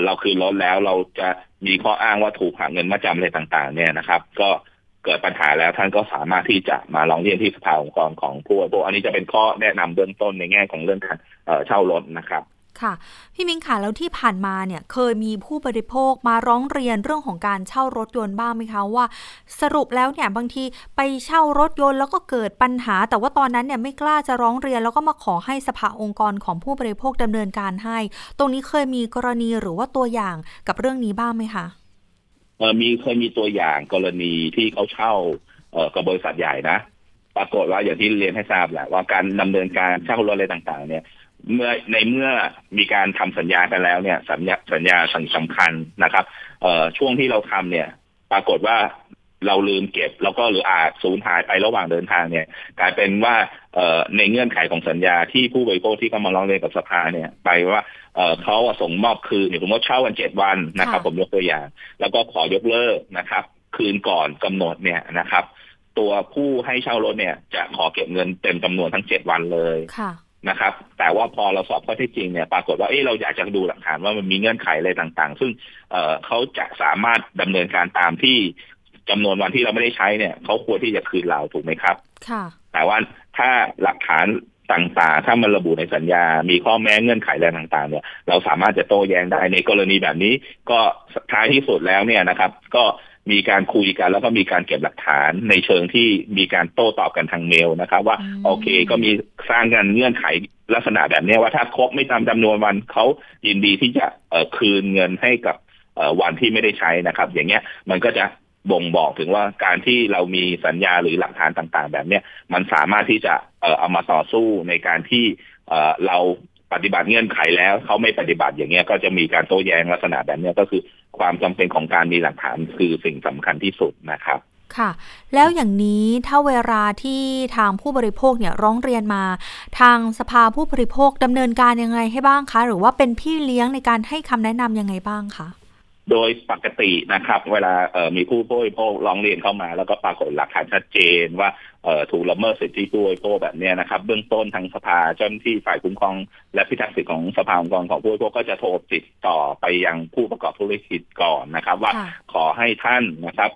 เราคืนรถแล้วเราจะมีข้ออ้างว่าถูกหักเงินมัดจำอะไรต่าง ๆ เนี่ยนะครับ ก็เกิดปัญหาแล้วท่านก็สามารถที่จะมาร้องเรียนที่สภาองค์กรของผู้บริโภคอันนี้จะเป็นข้อแนะนำเบื้องต้นในแง่ของเรื่องการเช่ารถนะครับ ค่ะ พี่มิงค่ะแล้วที่ผ่านมาเนี่ยเคยมีผู้บริโภคมาร้องเรียนเรื่องของการเช่ารถยนต์บ้างไหมคะว่า สรุปแล้วเนี่ยบางทีไปเช่ารถยนต์แล้วก็เกิดปัญหา แต่ว่าตอนนั้นเนี่ยไม่กล้าจะร้องเรียน แล้วก็มาขอให้สภาองค์กรของผู้บริโภคดำเนินการให้ ตรงนี้เคยมีกรณีหรือว่าตัวอย่างกับเรื่องนี้บ้างไหมคะเออมีเคยมีตัวอย่างกรณีที่เขาเช่าเออกับบริษัทใหญ่นะ ปรากฏว่าอย่างที่เรียนให้ทราบแหละว่าการดำเนินการเช่ารถอะไรต่าง ๆ เนี่ย เมื่อในเมื่อมีการทำสัญญากันแล้วเนี่ย สัญญาสัญญาสำคัญนะครับเอ่อช่วงที่เราทำเนี่ย ปรากฏว่าเราลืมเก็บ แล้วก็หรืออาจสูญหายไประหว่างเดินทางเนี่ย กลายเป็นว่าเอ่อในเงื่อนไขของสัญญาที่ผู้บริโภคที่เขามาร้องเรียนกับสภาเนี่ย ไปว่าเอ่อเขาส่งมอบคืนเนี่ยผมว่าเช่าวันเจ็ดวันนะครับ ผมยกตัวอย่าง แล้วก็ขอยกเลิกนะครับ คืนก่อนกำหนดเนี่ยนะครับตัวผู้ให้เช่ารถเนี่ย จะขอเก็บเงินเต็มจำนวนทั้งเจ็ดวันเลย นะครับ แต่ว่าพอเราสอบข้อเท็จจริงเนี่ยปรากฏว่าเออเราอยากจะดูหลักฐานว่ามันมีเงื่อนไขอะไรต่างๆ ซึ่งเเขาจะสามารถดำเนินการตามที่จำนวนวันที่เราไม่ได้ใช้เนี่ยเขาควรที่จะคืนเราถูกไหมครับ ค่ะ แต่ว่าถ้าหลักฐานต่างๆ ถ้ามันระบุในสัญญา มีข้อแม้เงื่อนไขอะไรต่างๆ เนี่ย เราสามารถจะโต้แย้งได้ในกรณีแบบนี้ ก็ท้ายที่สุดแล้วเนี่ยนะครับ ก็ มีการคุยกัน แล้วก็มีการเก็บหลักฐานในเชิงที่มีการโต้ตอบกันทางเมลนะครับ ว่าโอเค ก็มีสร้างกันเงื่อนไขลักษณะแบบนี้ว่าถ้าครบไม่ตามจำนวนวันเขายินดีที่จะเคืนเงินให้กับวันที่ไม่ได้ใช้นะครับ อย่างเงี้ยมันก็จะบ่งบอกถึงว่าการที่เรามีสัญญาหรือหลักฐานต่าง ๆ แบบเนี้ยมันสามารถที่จะเอามาต่อสู้ในการที่เราปฏิบัติเงื่อนไขแล้วเขาไม่ปฏิบัติอย่างเงี้ยก็จะมีการโต้แย้งลักษณะแบบนี้ก็คือ ความจำเป็นของการมีหลักฐานคือสิ่งสำคัญที่สุดนะครับ ค่ะ แล้วอย่างนี้ถ้าเวลาที่ทางผู้บริโภคเนี่ยร้องเรียนมา ทางสภาผู้บริโภคดำเนินการยังไงให้บ้างคะ หรือว่าเป็นพี่เลี้ยงในการให้คำแนะนํำยังไงบ้างคะ โดยปกตินะครับ เวลาเมีผู้บริโภคร้องเรียนเข้ามา แล้วก็ปรากฏหลักฐานชัดเจนว่าถูกละเมิดสิทธิผู้บริโภคแบบนี้นะครับ เบื้องต้นทางสภาเจ้าหน้าที่ฝ่ายคุ้มครอง และพิทักษ์สิทธิของสภาองค์กรของผู้บริโภคก็จะโทรติดต่อไปยังผู้ประกอบธุรกิจก่อนนะครับ ว่าขอให้ท่านนะครับ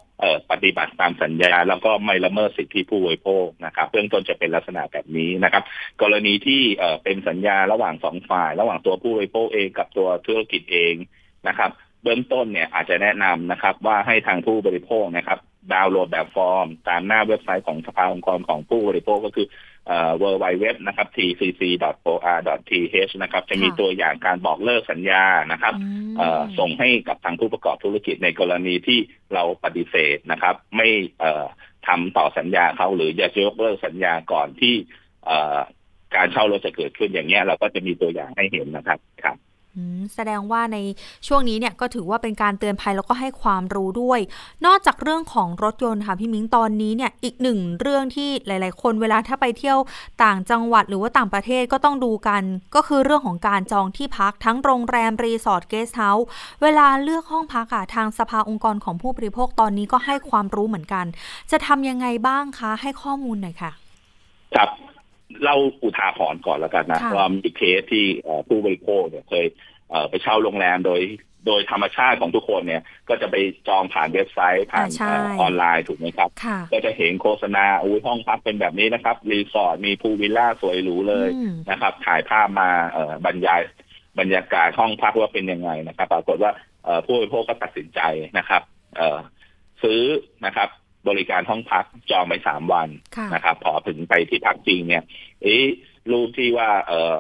ปฏิบัติตามสัญญา แล้วก็ไม่ละเมิดสิทธิผู้บริโภคนะครับเบื้องต้นจะเป็นลักษณะแบบนี้นะครับ กรณีที่เป็นสัญญาระหว่างสองฝ่าย ระหว่างตัวผู้บริโภคเองกับตัวธุรกิจเองนะครับ เบื้องต้นเนี่ยอาจจะแนะนำนะครับ ว่าให้ทางผู้บริโภคนะครับ ดาวน์โหลดแบบฟอร์ม ตามหน้าเว็บไซต์ของสภาองค์กรของผู้บริโภคก็คือเอ่อ w w w นะครับ tcc.or.th นะครับ จะมีตัวอย่างการบอกเลิกสัญญานะครับเอ่อส่งให้กับทางผู้ประกอบธุรกิจในกรณีที่เราปฏิเสธนะครับ ไม่เอ่อทำต่อสัญญาเขาหรืออยากจะยกเลิกสัญญาก่อนที่เอ่อการเช่ารถจะเกิดขึ้นอย่างเงี้ยเราก็จะมีตัวอย่างให้เห็นนะครับครับ แสดงว่าในช่วงนี้เนี่ยก็ถือว่าเป็นการเตือนภัยแล้วก็ให้ความรู้ด้วย นอกจากเรื่องของรถยนต์ค่ะพี่มิ้งตอนนี้เนี่ยอีกหนึ่งเรื่องที่หลาย ๆ คนเวลาถ้าไปเที่ยวต่างจังหวัดหรือว่าต่างประเทศก็ต้องดูกัน ก็คือเรื่องของการจองที่พักทั้งโรงแรมรีสอร์ทเกสต์เฮาส์เวลาเลือกห้องพักอะทางสภาองค์กรของผู้บริโภคตอนนี้ก็ให้ความรู้เหมือนกัน จะทำยังไงบ้างคะให้ข้อมูลหน่อยค่ะ ครับ เล่าอุทาหรณ์ก่อนแล้วกันนะว่ามีเคสที่ผู้บริโภคเนี่ยเคยไปเช่าโรงแรมโดยโดยธรรมชาติของทุกคนเนี่ย ก็จะไปจองผ่านเว็บไซต์ผ่านออนไลน์ถูกไหมครับ ก็จะเห็นโฆษณาอุ้ยห้องพักเป็นแบบนี้นะครับ รีสอร์ทมี pool villa สวยหรูเลยนะครับ ถ่ายภาพมาบรรยายบรรยากาศห้องพักว่าเป็นยังไงนะครับ ปรากฏว่าผู้บริโภคก็ตัดสินใจนะครับซื้อนะครับ บริการห้องพักจองไปสามวันนะครับ พอถึงไปที่พักจริงเนี่ยเอ๊รูปที่ว่าเออ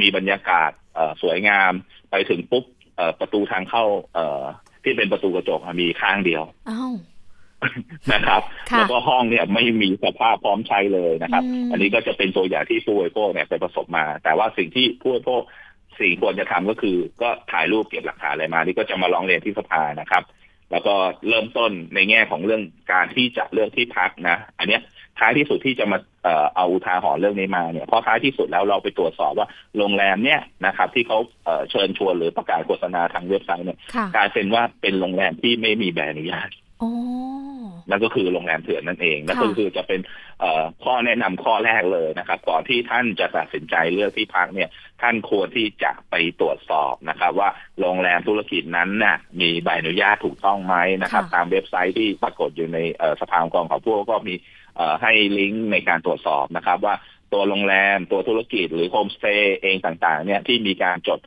มีบรรยากาศสวยงามไปถึงปุ๊บเอ่อประตูทางเข้า เอ่อที่เป็นประตูกระจกมีข้างเดียวนะครับแล้วก็ห้องเนี่ยไม่มีสภาพพร้อมใช้เลยนะครับ อันนี้ก็จะเป็นตัวอย่างที่ผู้บริโภคเนี่ยไปประสบมา แต่ว่าสิ่งที่ผู้บริโภคสิ่งควรจะทำก็คือ ก็ถ่ายรูปเก็บหลักฐานอะไรมา นี่ก็จะมาร้องเรียนที่สภานะครับ แล้วก็เริ่มต้นในแง่ของเรื่องการที่จะเลือกที่พักนะ อันเนี้ยท้ายที่สุดที่จะมาเอาอุทาหรณ์เรื่องนี้มาเนี่ยเพราะท้ายที่สุดแล้วเราไปตรวจสอบว่าโรงแรมเนี่ยนะครับ ที่เขาเชิญชวนหรือประกาศโฆษณาทางเว็บไซต์เนี่ยกลายเป็นว่าเป็นโรงแรมที่ไม่มีใบอนุญาต นั่นก็คือโรงแรมเถื่อนนั่นเองนั่นก็คือจะเป็นข้อแนะนำข้อแรกเลยนะครับ ก่อนที่ท่านจะตัดสินใจเลือกที่พักเนี่ย ท่านควรที่จะไปตรวจสอบนะครับ ว่าโรงแรมธุรกิจนั้นน่ะมีใบอนุญาตถูกต้องไหมนะครับ ตามเว็บไซต์ที่ปรากฏอยู่ในสภาองค์กรของพวกก็มีให้ลิงก์ในการตรวจสอบนะครับ ว่าตัวโรงแรมตัวธุรกิจหรือโฮมสเตย์เองต่างๆ เนี่ยที่มีการจด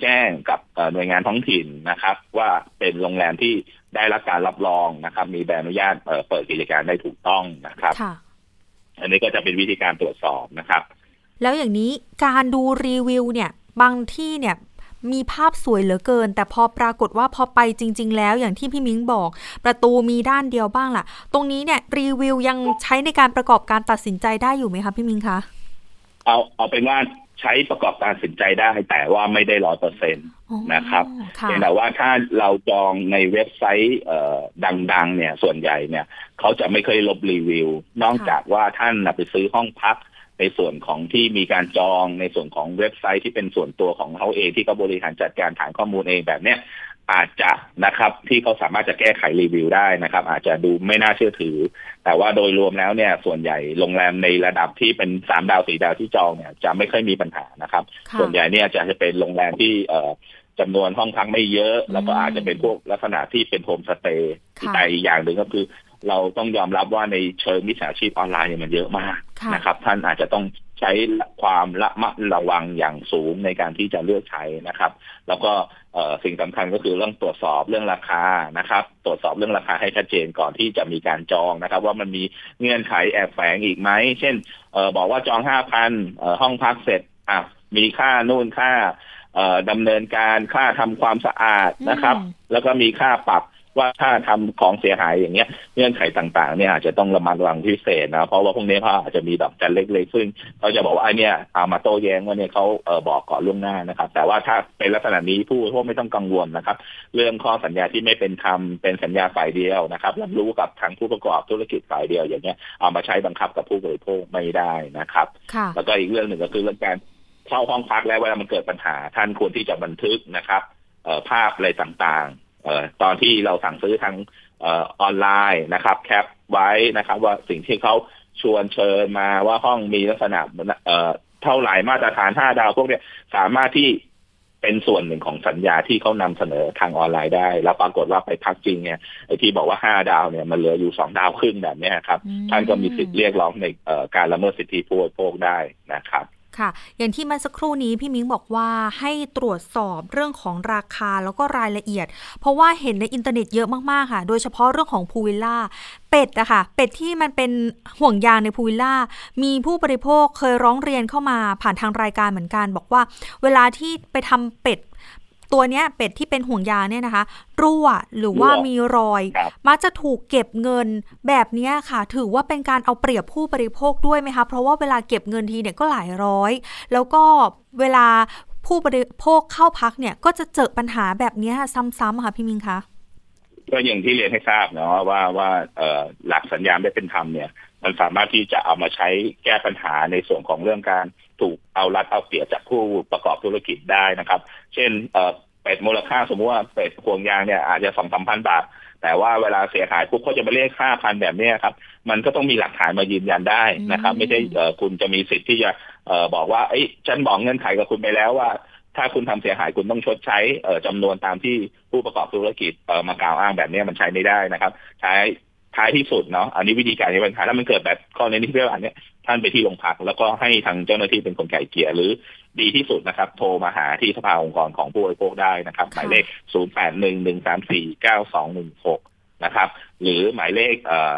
แจ้งกับหน่วยงานท้องถิ่นนะครับ ว่าเป็นโรงแรมที่ ได้รับการรับรองนะครับ มีใบอนุญาตเปิดกิจการได้ถูกต้องนะครับอันนี้ก็จะเป็นวิธีการตรวจสอบนะครับ แล้วอย่างนี้การดูรีวิวเนี่ย บางที่เนี่ยมีภาพสวยเหลือเกิน แต่พอปรากฏว่าพอไปจริง ๆ แล้วอย่างที่พี่มิ้งบอก ประตูมีด้านเดียวบ้างล่ะ ตรงนี้เนี่ยรีวิวยังใช้ในการประกอบการตัดสินใจได้อยู่ไหมคะพี่มิ้งคะเอาเอาเป็นว่า ใช้ประกอบการสินใจได้แต่ว่าไม่ได้ร้อยเปอร์เซ็นตนะครับแต่ว่าถ้าเราจองในเว็บไซต์ดังๆ เนี่ยส่วนใหญ่เนี่ยเขาจะไม่เคยลบรีวิว นอกจากว่าท่านไปซื้อห้องพักในส่วนของที่มีการจองในส่วนของเว็บไซต์ที่เป็นส่วนตัวของเขาเองที่เขาบริหารจัดการฐานข้อมูลเองแบบเนี้ย อาจจะนะครับที่เขาสามารถจะแก้ไขรีวิวได้นะครับ อาจจะดูไม่น่าเชื่อถือ แต่ว่าโดยรวมแล้วเนี่ยส่วนใหญ่โรงแรมในระดับที่เป็นสามดาวสี่ดาวที่จองเนี่ยจะไม่ค่อยมีปัญหานะครับ ส่วนใหญ่เนี่ยจะจะเป็นโรงแรมที่เอ่อจำนวนห้องพักไม่เยอะ แล้วก็อาจจะเป็นพวกลักษณะที่เป็นโฮมสเตย์แต่อีกอย่างหนึ่งก็คือ เราต้องยอมรับว่าในเชิงมิจฉาชีพออนไลน์เนี่ยมันเยอะมากนะครับ ท่านอาจจะต้อง ใช้ความระมัดระวังอย่างสูงในการที่จะเลือกใช้นะครับ แล้วก็สิ่งสำคัญก็คือเรื่องตรวจสอบเรื่องราคานะครับ ตรวจสอบเรื่องราคาให้ชัดเจนก่อนที่จะมีการจองนะครับ ว่ามันมีเงื่อนไขแอบแฝงอีกไหมเช่นอบอกว่าจองห้าพันห้องพักเสร็จอะมีค่านู่นค่าดำเนินการค่าทำความสะอาดนะครับ แล้วก็มีค่าปรับ ว่าถ้าทำของเสียหายอย่างเงี้ยเงื่อนไขต่างๆเนี่ยอาจจะต้องระมัดระวังพิเศษนะเพราะว่าพวกนี้เขาอาจจะมีดอกจันเล็กๆซึ่งเขาจะบอกว่าไอ้นี่เอามาโต้แย้งว่าเนี่ยเขาเออบอกก่อนล่วงหน้านะครับ แต่ว่าถ้าเป็นลักษณะนี้ผู้พวกไม่ต้องกังวลนะครับ เรื่องข้อสัญญาที่ไม่เป็นธรรมเป็นสัญญาฝ่ายเดียวนะครับรับรู้กับทางผู้ประกอบธุรกิจฝ่ายเดียวอย่างเงี้ยเอามาใช้บังคับกับผู้บริโภคไม่ได้นะครับ แล้วก็อีกเรื่องหนึ่งก็คือเรื่องการเข้าห้องพักแล้วเวลามันเกิดปัญหาท่านควรที่จะบันทึกนะครับภาพอะไรต่างๆ ตอนที่เราสั่งซื้อทางออนไลน์นะครับ แคปไว้นะครับ ว่าสิ่งที่เขาชวนเชิญมาว่าห้องมีลักษณะเท่าไหร่มาตรฐานห้าดาวพวกเนี้ยสามารถที่เป็นส่วนหนึ่งของสัญญาที่เขานำเสนอทางออนไลน์ได้ แล้วปรากฏว่าไปพักจริงเนี่ยไอ้ที่บอกว่าห้าดาวเนี่ยมันเหลืออยู่สองดาวครึ่งแบบนี้ครับ ท่านก็มีสิทธิ์เรียกร้องในการละเมิดสิทธิผู้บริโภคได้นะครับ ค่ะ อย่างที่เมื่อสักครู่นี้พี่มิ้งบอกว่าให้ตรวจสอบเรื่องของราคาแล้วก็รายละเอียด เพราะว่าเห็นในอินเทอร์เน็ตเยอะมากๆค่ะ โดยเฉพาะเรื่องของ pool villa เป็ดอะค่ะ เป็ดที่มันเป็นห่วงยางใน pool villa มีผู้บริโภคเคยร้องเรียนเข้ามาผ่านทางรายการเหมือนกัน บอกว่า เวลาที่ไปทำเป็ด ตัวเนี้ยเป็ดที่เป็นห่วงยางเนี่ยนะคะ รั่วหรือว่ามีรอย มักจะถูกเก็บเงินแบบนี้ค่ะ ถือว่าเป็นการเอาเปรียบผู้บริโภคด้วยไหมคะ เพราะว่าเวลาเก็บเงินทีเนี่ยก็หลายร้อย แล้วก็เวลาผู้บริโภคเข้าพักเนี่ยก็จะเจอปัญหาแบบนี้ซ้ำๆค่ะพี่มิงคะก็อย่างที่เรียนให้ทราบเนาะว่าว่าหลักสัญญาไม่เป็นธรรมเนี่ย มันสามารถที่จะเอามาใช้แก้ปัญหาในส่วนของเรื่องการ ถูกเอารัดเอาเปรียบจากผู้ประกอบธุรกิจได้นะครับ เช่นเป็ดมูลค่าสมมติว่าเป็ดพวงยางเนี่ยอาจจะสองสามพันบาท แต่ว่าเวลาเสียหายปุ๊บเขาจะมาเรียกค่าพันแบบนี้ครับ มันก็ต้องมีหลักฐานมายืนยันได้นะครับ ไม่ใช่คุณจะมีสิทธิ์ที่จะบอกว่าไอ้ฉันบอกเงื่อนไขกับคุณไปแล้วว่า ถ้าคุณทำเสียหายคุณต้องชดใช้จำนวนตามที่ผู้ประกอบธุรกิจมากล่าวอ้างแบบนี้มันใช้ไม่ได้นะครับ ใช้ ท้ายที่สุดเนาะอันนี้วิธีการในปัญหาถ้ามันเกิดแบบข้อในที่เรียกว่านี้ท่านไปที่โรงพักแล้วก็ให้ทางเจ้าหน้าที่เป็นคนไกล่เกลี่ยหรือดีที่สุดนะครับ โทรมาหาที่สภาองค์กรของผู้บริโภคได้นะครับ หมายเลข 0 8 1 1 3 4 9 2 1 6 นะครับ หรือหมายเลข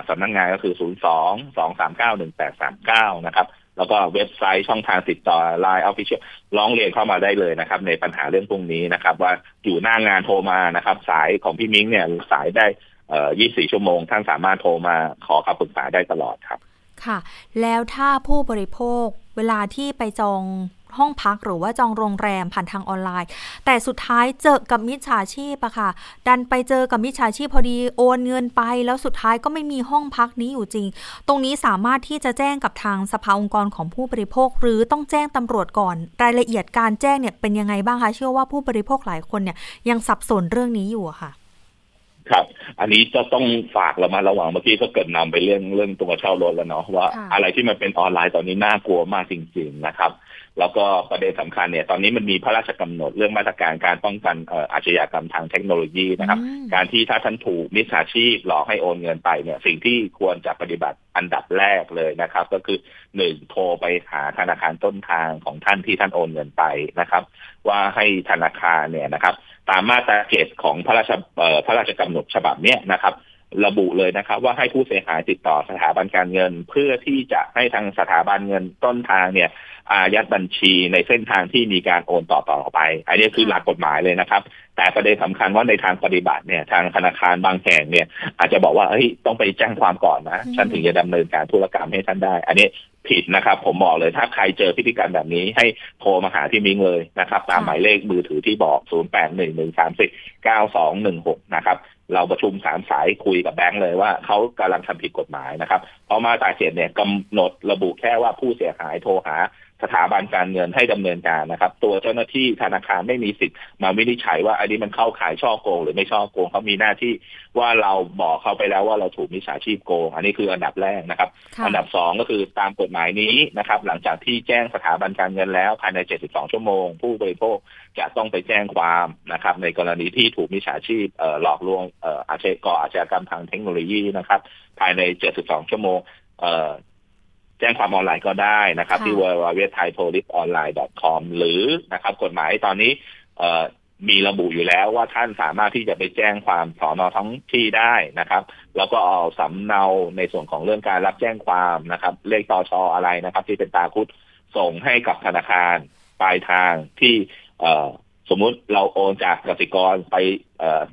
สำนักงานก็คือ 0 2 2 3 9 1 8 3 9 นะครับ แล้วก็เว็บไซต์ช่องทางติดต่อ LINE Official ร้องเรียนเข้ามาได้เลยนะครับ ในปัญหาเรื่องพวกนี้นะครับ ว่าอยู่หน้างานโทรมานะครับ สายของพี่มิ้งเนี่ยสายได้เอ่อ 24 ชั่วโมง ท่านสามารถโทรมาขอคำปรึกษาได้ตลอดครับ ค่ะ แล้วถ้าผู้บริโภคเวลาที่ไปจองห้องพักหรือว่าจองโรงแรมผ่านทางออนไลน์ แต่สุดท้ายเจอกับมิจฉาชีพอะค่ะ ดันไปเจอกับมิจฉาชีพพอดีโอนเงินไป แล้วสุดท้ายก็ไม่มีห้องพักนี้อยู่จริง ตรงนี้สามารถที่จะแจ้งกับทางสภาองค์กรของผู้บริโภค หรือต้องแจ้งตำรวจก่อน รายละเอียดการแจ้งเนี่ยเป็นยังไงบ้างคะเชื่อว่าผู้บริโภคหลายคนเนี่ยยังสับสนเรื่องนี้อยู่ค่ะ ครับ อันนี้จะต้องฝากเรามาระวังเมื่อกี้ก็เกิดนำไปเรื่องเรื่องตัวเช่ารถแล้วเนาะว่าอะไรที่มันเป็นออนไลน์ตอนนี้น่ากลัวมากจริง ๆนะครับ แล้วก็ประเด็นสำคัญเนี่ยตอนนี้มันมีพระราชกำหนดเรื่องมาตรการการป้องกันอาชญากรรมทางเทคโนโลยีนะครับ การที่ถ้าท่านถูกมิจฉาชีพหลอกให้โอนเงินไปเนี่ยสิ่งที่ควรจะปฏิบัติอันดับ แรกเลยนะครับ ก็คือหนึ่งโทรไปหาธนาคารต้นทางของท่านที่ท่านโอนเงินไปนะครับ ว่าให้ธนาคารเนี่ยนะครับ ตามมาตราเกตของพระราชพระราชกำหนดฉบับเนี้ยนะครับ ระบุเลยนะครับ ว่าให้ผู้เสียหายติดต่อสถาบันการเงิน เพื่อที่จะให้ทางสถาบันเงินต้นทางเนี่ย อายัดบัญชีในเส้นทางที่มีการโอนต่อต่อไป อันนี้คือหลักกฎหมายเลยนะครับ แต่ประเด็นสาคัญว่าในทางปฏิบัติเนี่ยทางธนาคารบางแห่งเนี่ย อาจจะบอกว่าเฮ้ยต้องไปแจ้งความก่อนนะฉันถึงจะดำเนินการธุรกรรมให้ท่านได้ อันนี้ผิดนะครับ ผมบอกเลยถ้าใครเจอพฤติกรรมแบบนี้ให้โทรมาหาที่มิงเลยนะครับ ตามหมายเลขมือถือที่บอก 0 8 1 1 3 4 9 2 1 6 นะครับเราประชุมสามสายคุยกับแบงค์เลยว่าเขากำลังทำผิดกฎหมายนะครับ เพราะมาตราเจ็ดเนี่ยกำหนดระบุแค่ว่าผู้เสียหายโทรหา สถาบันการเงินให้ดำเนินการนะครับ ตัวเจ้าหน้าที่ธนาคารไม่มีสิทธิ์มาวินิจฉัยว่าอันนี้มันเข้าขายช่อโกง หรือไม่ช่อโกงเขามีหน้าที่ว่าเราบอกเขาไปแล้วว่าเราถูกมิจฉาชีพโกง อันนี้คืออันดับแรกนะครับ อันดับสองก็คือตามกฎหมายนี้นะครับ หลังจากที่แจ้งสถาบันการเงินแล้วภายใน 72 ชั่วโมง ผู้บริโภคจะต้องไปแจ้งความนะครับ ในกรณีที่ถูกมิจฉาชีพหลอกลวงอาชญากรอาชญากรรมทางเทคโนโลยีนะครับ ภายใน 72 ชั่วโมง แจ้งความออนไลน์ก็ได้นะครับ ที่ www.thaipoliceonline.com หรือนะครับ กฎหมายตอนนี้มีระบุอยู่แล้วว่าท่านสามารถที่จะไปแจ้งความสอนอท้องที่ได้นะครับ แล้วก็เอาสำเนาในส่วนของเรื่องการรับแจ้งความนะครับ เลขตอชออะไรนะครับ ที่เป็นตาคุดส่งให้กับธนาคารปลายทางที่สมมุติเราโอนจากกสิกรไป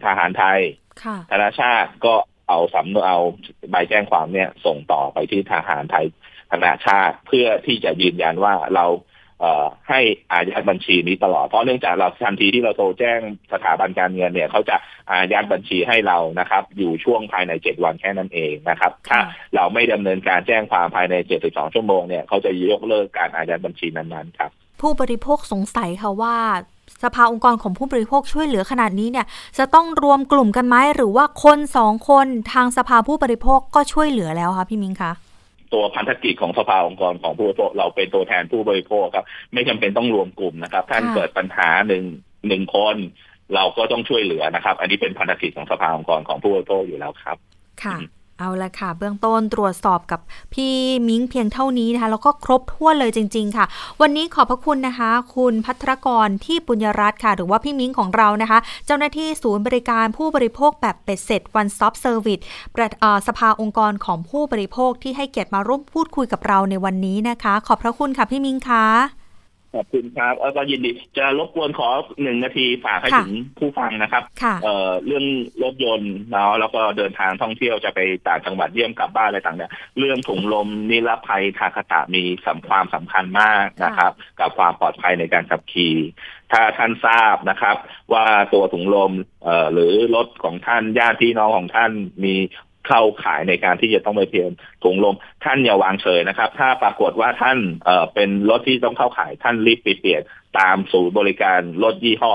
ทหารไทยธนาชาติก็ เอาสำเนาเอาใบแจ้งความเนี่ย ส่งต่อไปที่ทหารไทยธนาชาติ เพื่อที่จะยืนยันว่าเราให้อายัดบัญชีนี้ตลอด เพราะเนื่องจากเราทันทีที่เราโทรแจ้งสถาบันการเงินเนี่ยเขาจะอายัดบัญชีให้เรานะครับ อยู่ช่วงภายในเจ็ดวันแค่นั้นเองนะครับ ถ้าเราไม่ดำเนินการแจ้งความภายในเจ็ดสิบสองชั่วโมงเนี่ยเขาจะยกเลิกการอายัดบัญชีนั้นๆครับผู้บริโภคสงสัยค่ะว่า สภาองค์กรของผู้บริโภคช่วยเหลือขนาดนี้เนี่ยจะต้องรวมกลุ่มกันไหมหรือว่าคนสองคนทางสภาผู้บริโภคก็ช่วยเหลือแล้วคะพี่มิ้งคะตัวพันธกิจของสภาองค์กรของผู้บริโภคเราเป็นตัวแทนผู้บริโภคครับ ไม่จำเป็นต้องรวมกลุ่มนะครับ ท่านเกิดปัญหาหนึ่งหนึ่งคน เราก็ต้องช่วยเหลือนะครับ อันนี้เป็นพันธกิจของสภาองค์กรของผู้บริโภคอยู่แล้วครับ ค่ะ เอาละค่ะ เบื้องต้นตรวจสอบกับพี่มิ้งเพียงเท่านี้นะคะ แล้วก็ครบถ้วนเลยจริง ๆ ค่ะ วันนี้ขอบพระคุณนะคะ คุณพัทรกรที่ปุญญรัตน์ค่ะ หรือว่าพี่มิ้งของเรานะคะ เจ้าหน้าที่ศูนย์บริการผู้บริโภคแบบเป็ดเสร็จ One Stop Service สภาองค์กรของผู้บริโภคที่ให้เกียรติมาร่วมพูดคุยกับเราในวันนี้นะคะ ขอบพระคุณค่ะพี่มิ้งค่ะ ขอบคุณครับแล้วก็ยินดี จะรบกวนขอหนึ่งนาทีฝากให้ถึงผู้ฟังนะครับเอ่อเรื่องรถยนต์เนาะแล้วก็เดินทางท่องเที่ยวจะไปต่างจังหวัดเยี่ยมกลับบ้านอะไรต่างเนี่ยเรื่องถุงลมนิรภัยทาคตะมีสำความสำคัญมากนะครับ กับความปลอดภัยในการขับขี่ ถ้าท่านทราบนะครับ ว่าตัวถุงลมเอ่อหรือรถของท่านญาติพี่น้องของท่านมี เข้าขายในการที่จะต้องไปเพียนถุงลม ท่านอย่าวางเฉยนะครับ ถ้าปรากฏว่าท่านเอ่อเป็นรถที่ต้องเข้าขายท่านรีบไปเปลี่ยนตามศูนย์บริการรถยี่ห้อ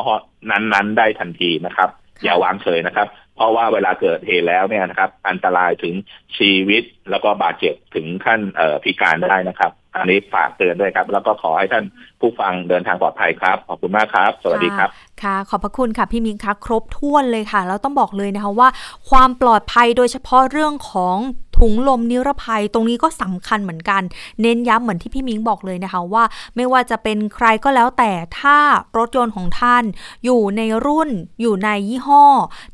นั้นๆ ได้ทันทีนะครับ อย่าวางเฉยนะครับ เพราะว่าเวลาเกิดเหตุแล้วเนี่ยนะครับ อันตรายถึงชีวิตแล้วก็บาดเจ็บถึงขั้นพิการได้นะครับ อันนี้ฝากเตือนด้วยครับ แล้วก็ขอให้ท่านผู้ฟังเดินทางปลอดภัยครับ ขอบคุณมากครับ สวัสดีครับ ค่ะ ขอบพระคุณค่ะพี่มิงคะครบถ้วนเลยค่ะ แล้วต้องบอกเลยนะคะว่า ความปลอดภัยโดยเฉพาะเรื่องของ ถุงลมนิรภัยตรงนี้ก็สำคัญเหมือนกัน เน้นย้ำเหมือนที่พี่มิงบอกเลยนะคะว่า ไม่ว่าจะเป็นใครก็แล้วแต่ถ้ารถยนต์ของท่าน อยู่ในรุ่นอยู่ในยี่ห้อ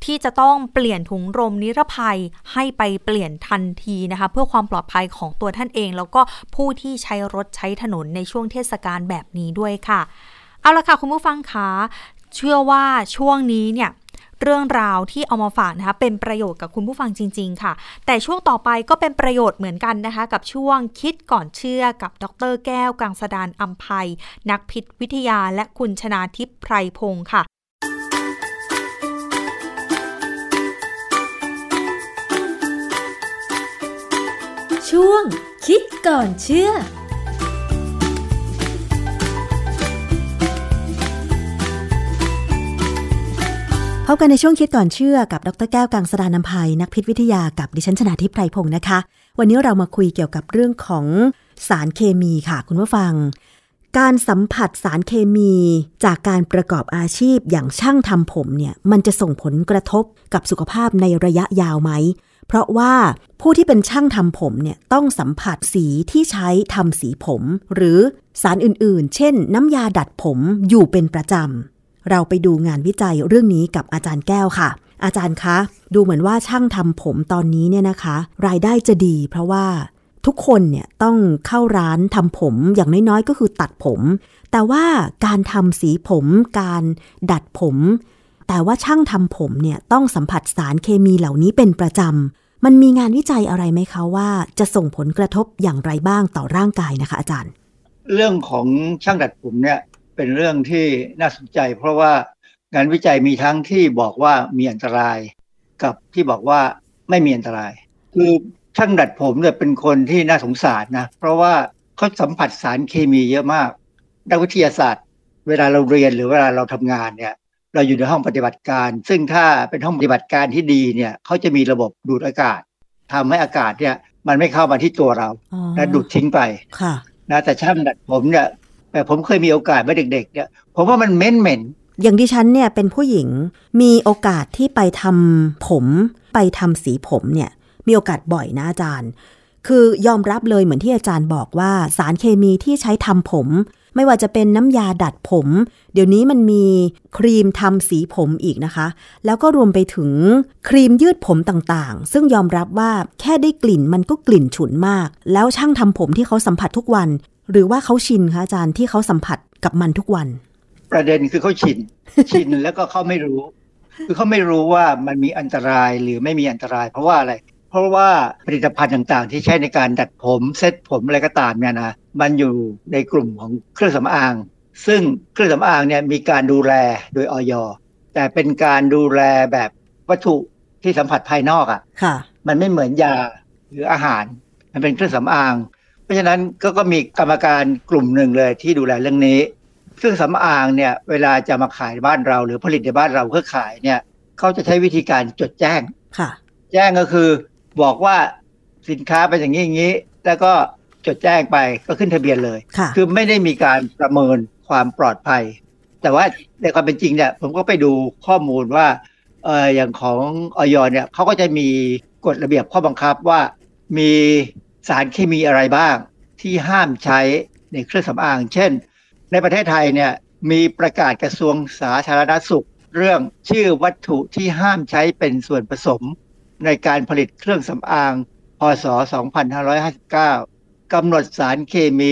ที่จะต้องเปลี่ยนถุงลมนิรภัยให้ไปเปลี่ยนทันทีนะคะ เพื่อความปลอดภัยของตัวท่านเอง แล้วก็ผู้ที่ใช้รถใช้ถนนในช่วงเทศกาลแบบนี้ด้วยค่ะ เอาละค่ะคุณผู้ฟังคะเชื่อว่าช่วงนี้เนี่ย เรื่องราวที่เอามาฝากนะคะเป็นประโยชน์กับคุณผู้ฟังจริง ๆ ค่ะ แต่ช่วงต่อไปก็เป็นประโยชน์เหมือนกันนะคะ กับช่วงคิดก่อนเชื่อกับดร แก้วกังสดานอัมภัย นักพิษวิทยาและคุณชนาทิพย์ไพรพงศ์ค่ะช่วงคิดก่อนเชื่อ บกันในช่วงคิดก่อนเชื่อกับดรแก้วกังสดานนภัยนักพิษวิทยากับดิฉันชนาทิพไพรพงศ์นะคะ วันนี้เรามาคุยเกี่ยวกับเรื่องของสารเคมีค่ะ คุณผู้ฟัง การสัมผัสสารเคมีจากการประกอบอาชีพอย่างช่างทำผมเนี่ยมันจะส่งผลกระทบกับสุขภาพในระยะยาวไหม เพราะว่าผู้ที่เป็นช่างทำผมเนี่ยต้องสัมผัสสีที่ใช้ทำสีผม หรือสารอื่นๆ เช่น น้ำยาดัดผมอยู่เป็นประจำ เราไปดูงานวิจัยเรื่องนี้กับอาจารย์แก้วค่ะ อาจารย์คะ ดูเหมือนว่าช่างทำผมตอนนี้เนี่ยนะคะ รายได้จะดี เพราะว่าทุกคนเนี่ยต้องเข้าร้านทำผมอย่างน้อยๆ ก็คือตัดผม แต่ว่าการทำสีผม การดัดผม แต่ว่าช่างทำผมเนี่ยต้องสัมผัสสารเคมีเหล่านี้เป็นประจำ มันมีงานวิจัยอะไรไหมคะว่าจะส่งผลกระทบอย่างไรบ้างต่อร่างกายนะคะอาจารย์ เรื่องของช่างดัดผมเนี่ย เป็นเรื่องที่น่าสนใจ เพราะว่างานวิจัยมีทั้งที่บอกว่ามีอันตราย กับที่บอกว่าไม่มีอันตราย คือช่างดัดผมเนี่ยเป็นคนที่น่าสงสารนะ เพราะว่าเขาสัมผัสสารเคมีเยอะมากนักวิทยาศาสตร์ เวลาเราเรียนหรือเวลาเราทำงานเนี่ยเราอยู่ในห้องปฏิบัติการ ซึ่งถ้าเป็นห้องปฏิบัติการที่ดีเนี่ยเขาจะมีระบบดูดอากาศทำให้อากาศเนี่ยมันไม่เข้ามาที่ตัวเราและดูดทิ้งไปค่ะนะแต่ช่างดัดผมเนี่ย แต่ผมเคยมีโอกาสเมื่อเด็กๆเนี่ยผมว่ามันเม็นเหม็นอย่างดิฉันเนี่ยเป็นผู้หญิงมีโอกาสที่ไปทำผม ไปทำสีผมเนี่ย มีโอกาสบ่อยนะอาจารย์ คือยอมรับเลยเหมือนที่อาจารย์บอกว่าสารเคมีที่ใช้ทำผม ไม่ว่าจะเป็นน้ำยาดัดผม เดี๋ยวนี้มันมีครีมทำสีผมอีกนะคะ แล้วก็รวมไปถึงครีมยืดผมต่างๆ ซึ่งยอมรับว่าแค่ได้กลิ่นมันก็กลิ่นฉุนมาก แล้วช่างทำผมที่เขาสัมผัสทุกวัน หรือว่าเขาชินคะอาจารย์ที่เขาสัมผัสกับมันทุกวัน ประเด็นคือเขาชิน ชินแล้วก็เขาไม่รู้ คือเขาไม่รู้ว่ามันมีอันตรายหรือไม่มีอันตราย เพราะว่าอะไร เพราะว่าผลิตภัณฑ์ต่างๆ ที่ใช้ในการดัดผมเซ็ตผมอะไรก็ตามเนี่ยนะมันอยู่ในกลุ่มของเครื่องสำอาง ซึ่งเครื่องสำอางเนี่ยมีการดูแลโดยออยแต่เป็นการดูแลแบบวัตถุที่สัมผัสภายนอกอะ่ะ มันไม่เหมือนยาหรืออาหาร มันเป็นเครื่องสำอาง ราะฉะนั้นก็ก็มีกรรมการกลุ่มหนึ่งเลยที่ดูแลเรื่องนี้เครื่องสำอางเนี่ยเวลาจะมาขายบ้านเรา หรือผลิตในบ้านเราเพื่อขายเนี่ยเขาจะใช้วิธีการจดแจ้งค่ะ แจ้งก็คือบอกว่าสินค้าเป็นอย่างนี้อย่างนี้ แล้วก็จดแจ้งไปก็ขึ้นทะเบียนเลยค่ะคือไม่ได้มีการประเมินความปลอดภัย แต่ว่าในความเป็นจริงเนี่ยผมก็ไปดูข้อมูลว่าเอออย่างของออยเนี่ยเขาก็จะมีกฎระเบียบข้อบังคับว่ามี สารเคมีอะไรบ้างที่ห้ามใช้ในเครื่องสำอาง เช่น ในประเทศไทยเนี่ยมีประกาศกระทรวงสาธารณสุข เรื่องชื่อวัตถุที่ห้ามใช้เป็นส่วนผสม ในการผลิตเครื่องสำอาง พศ 2559กำหนดสารเคมี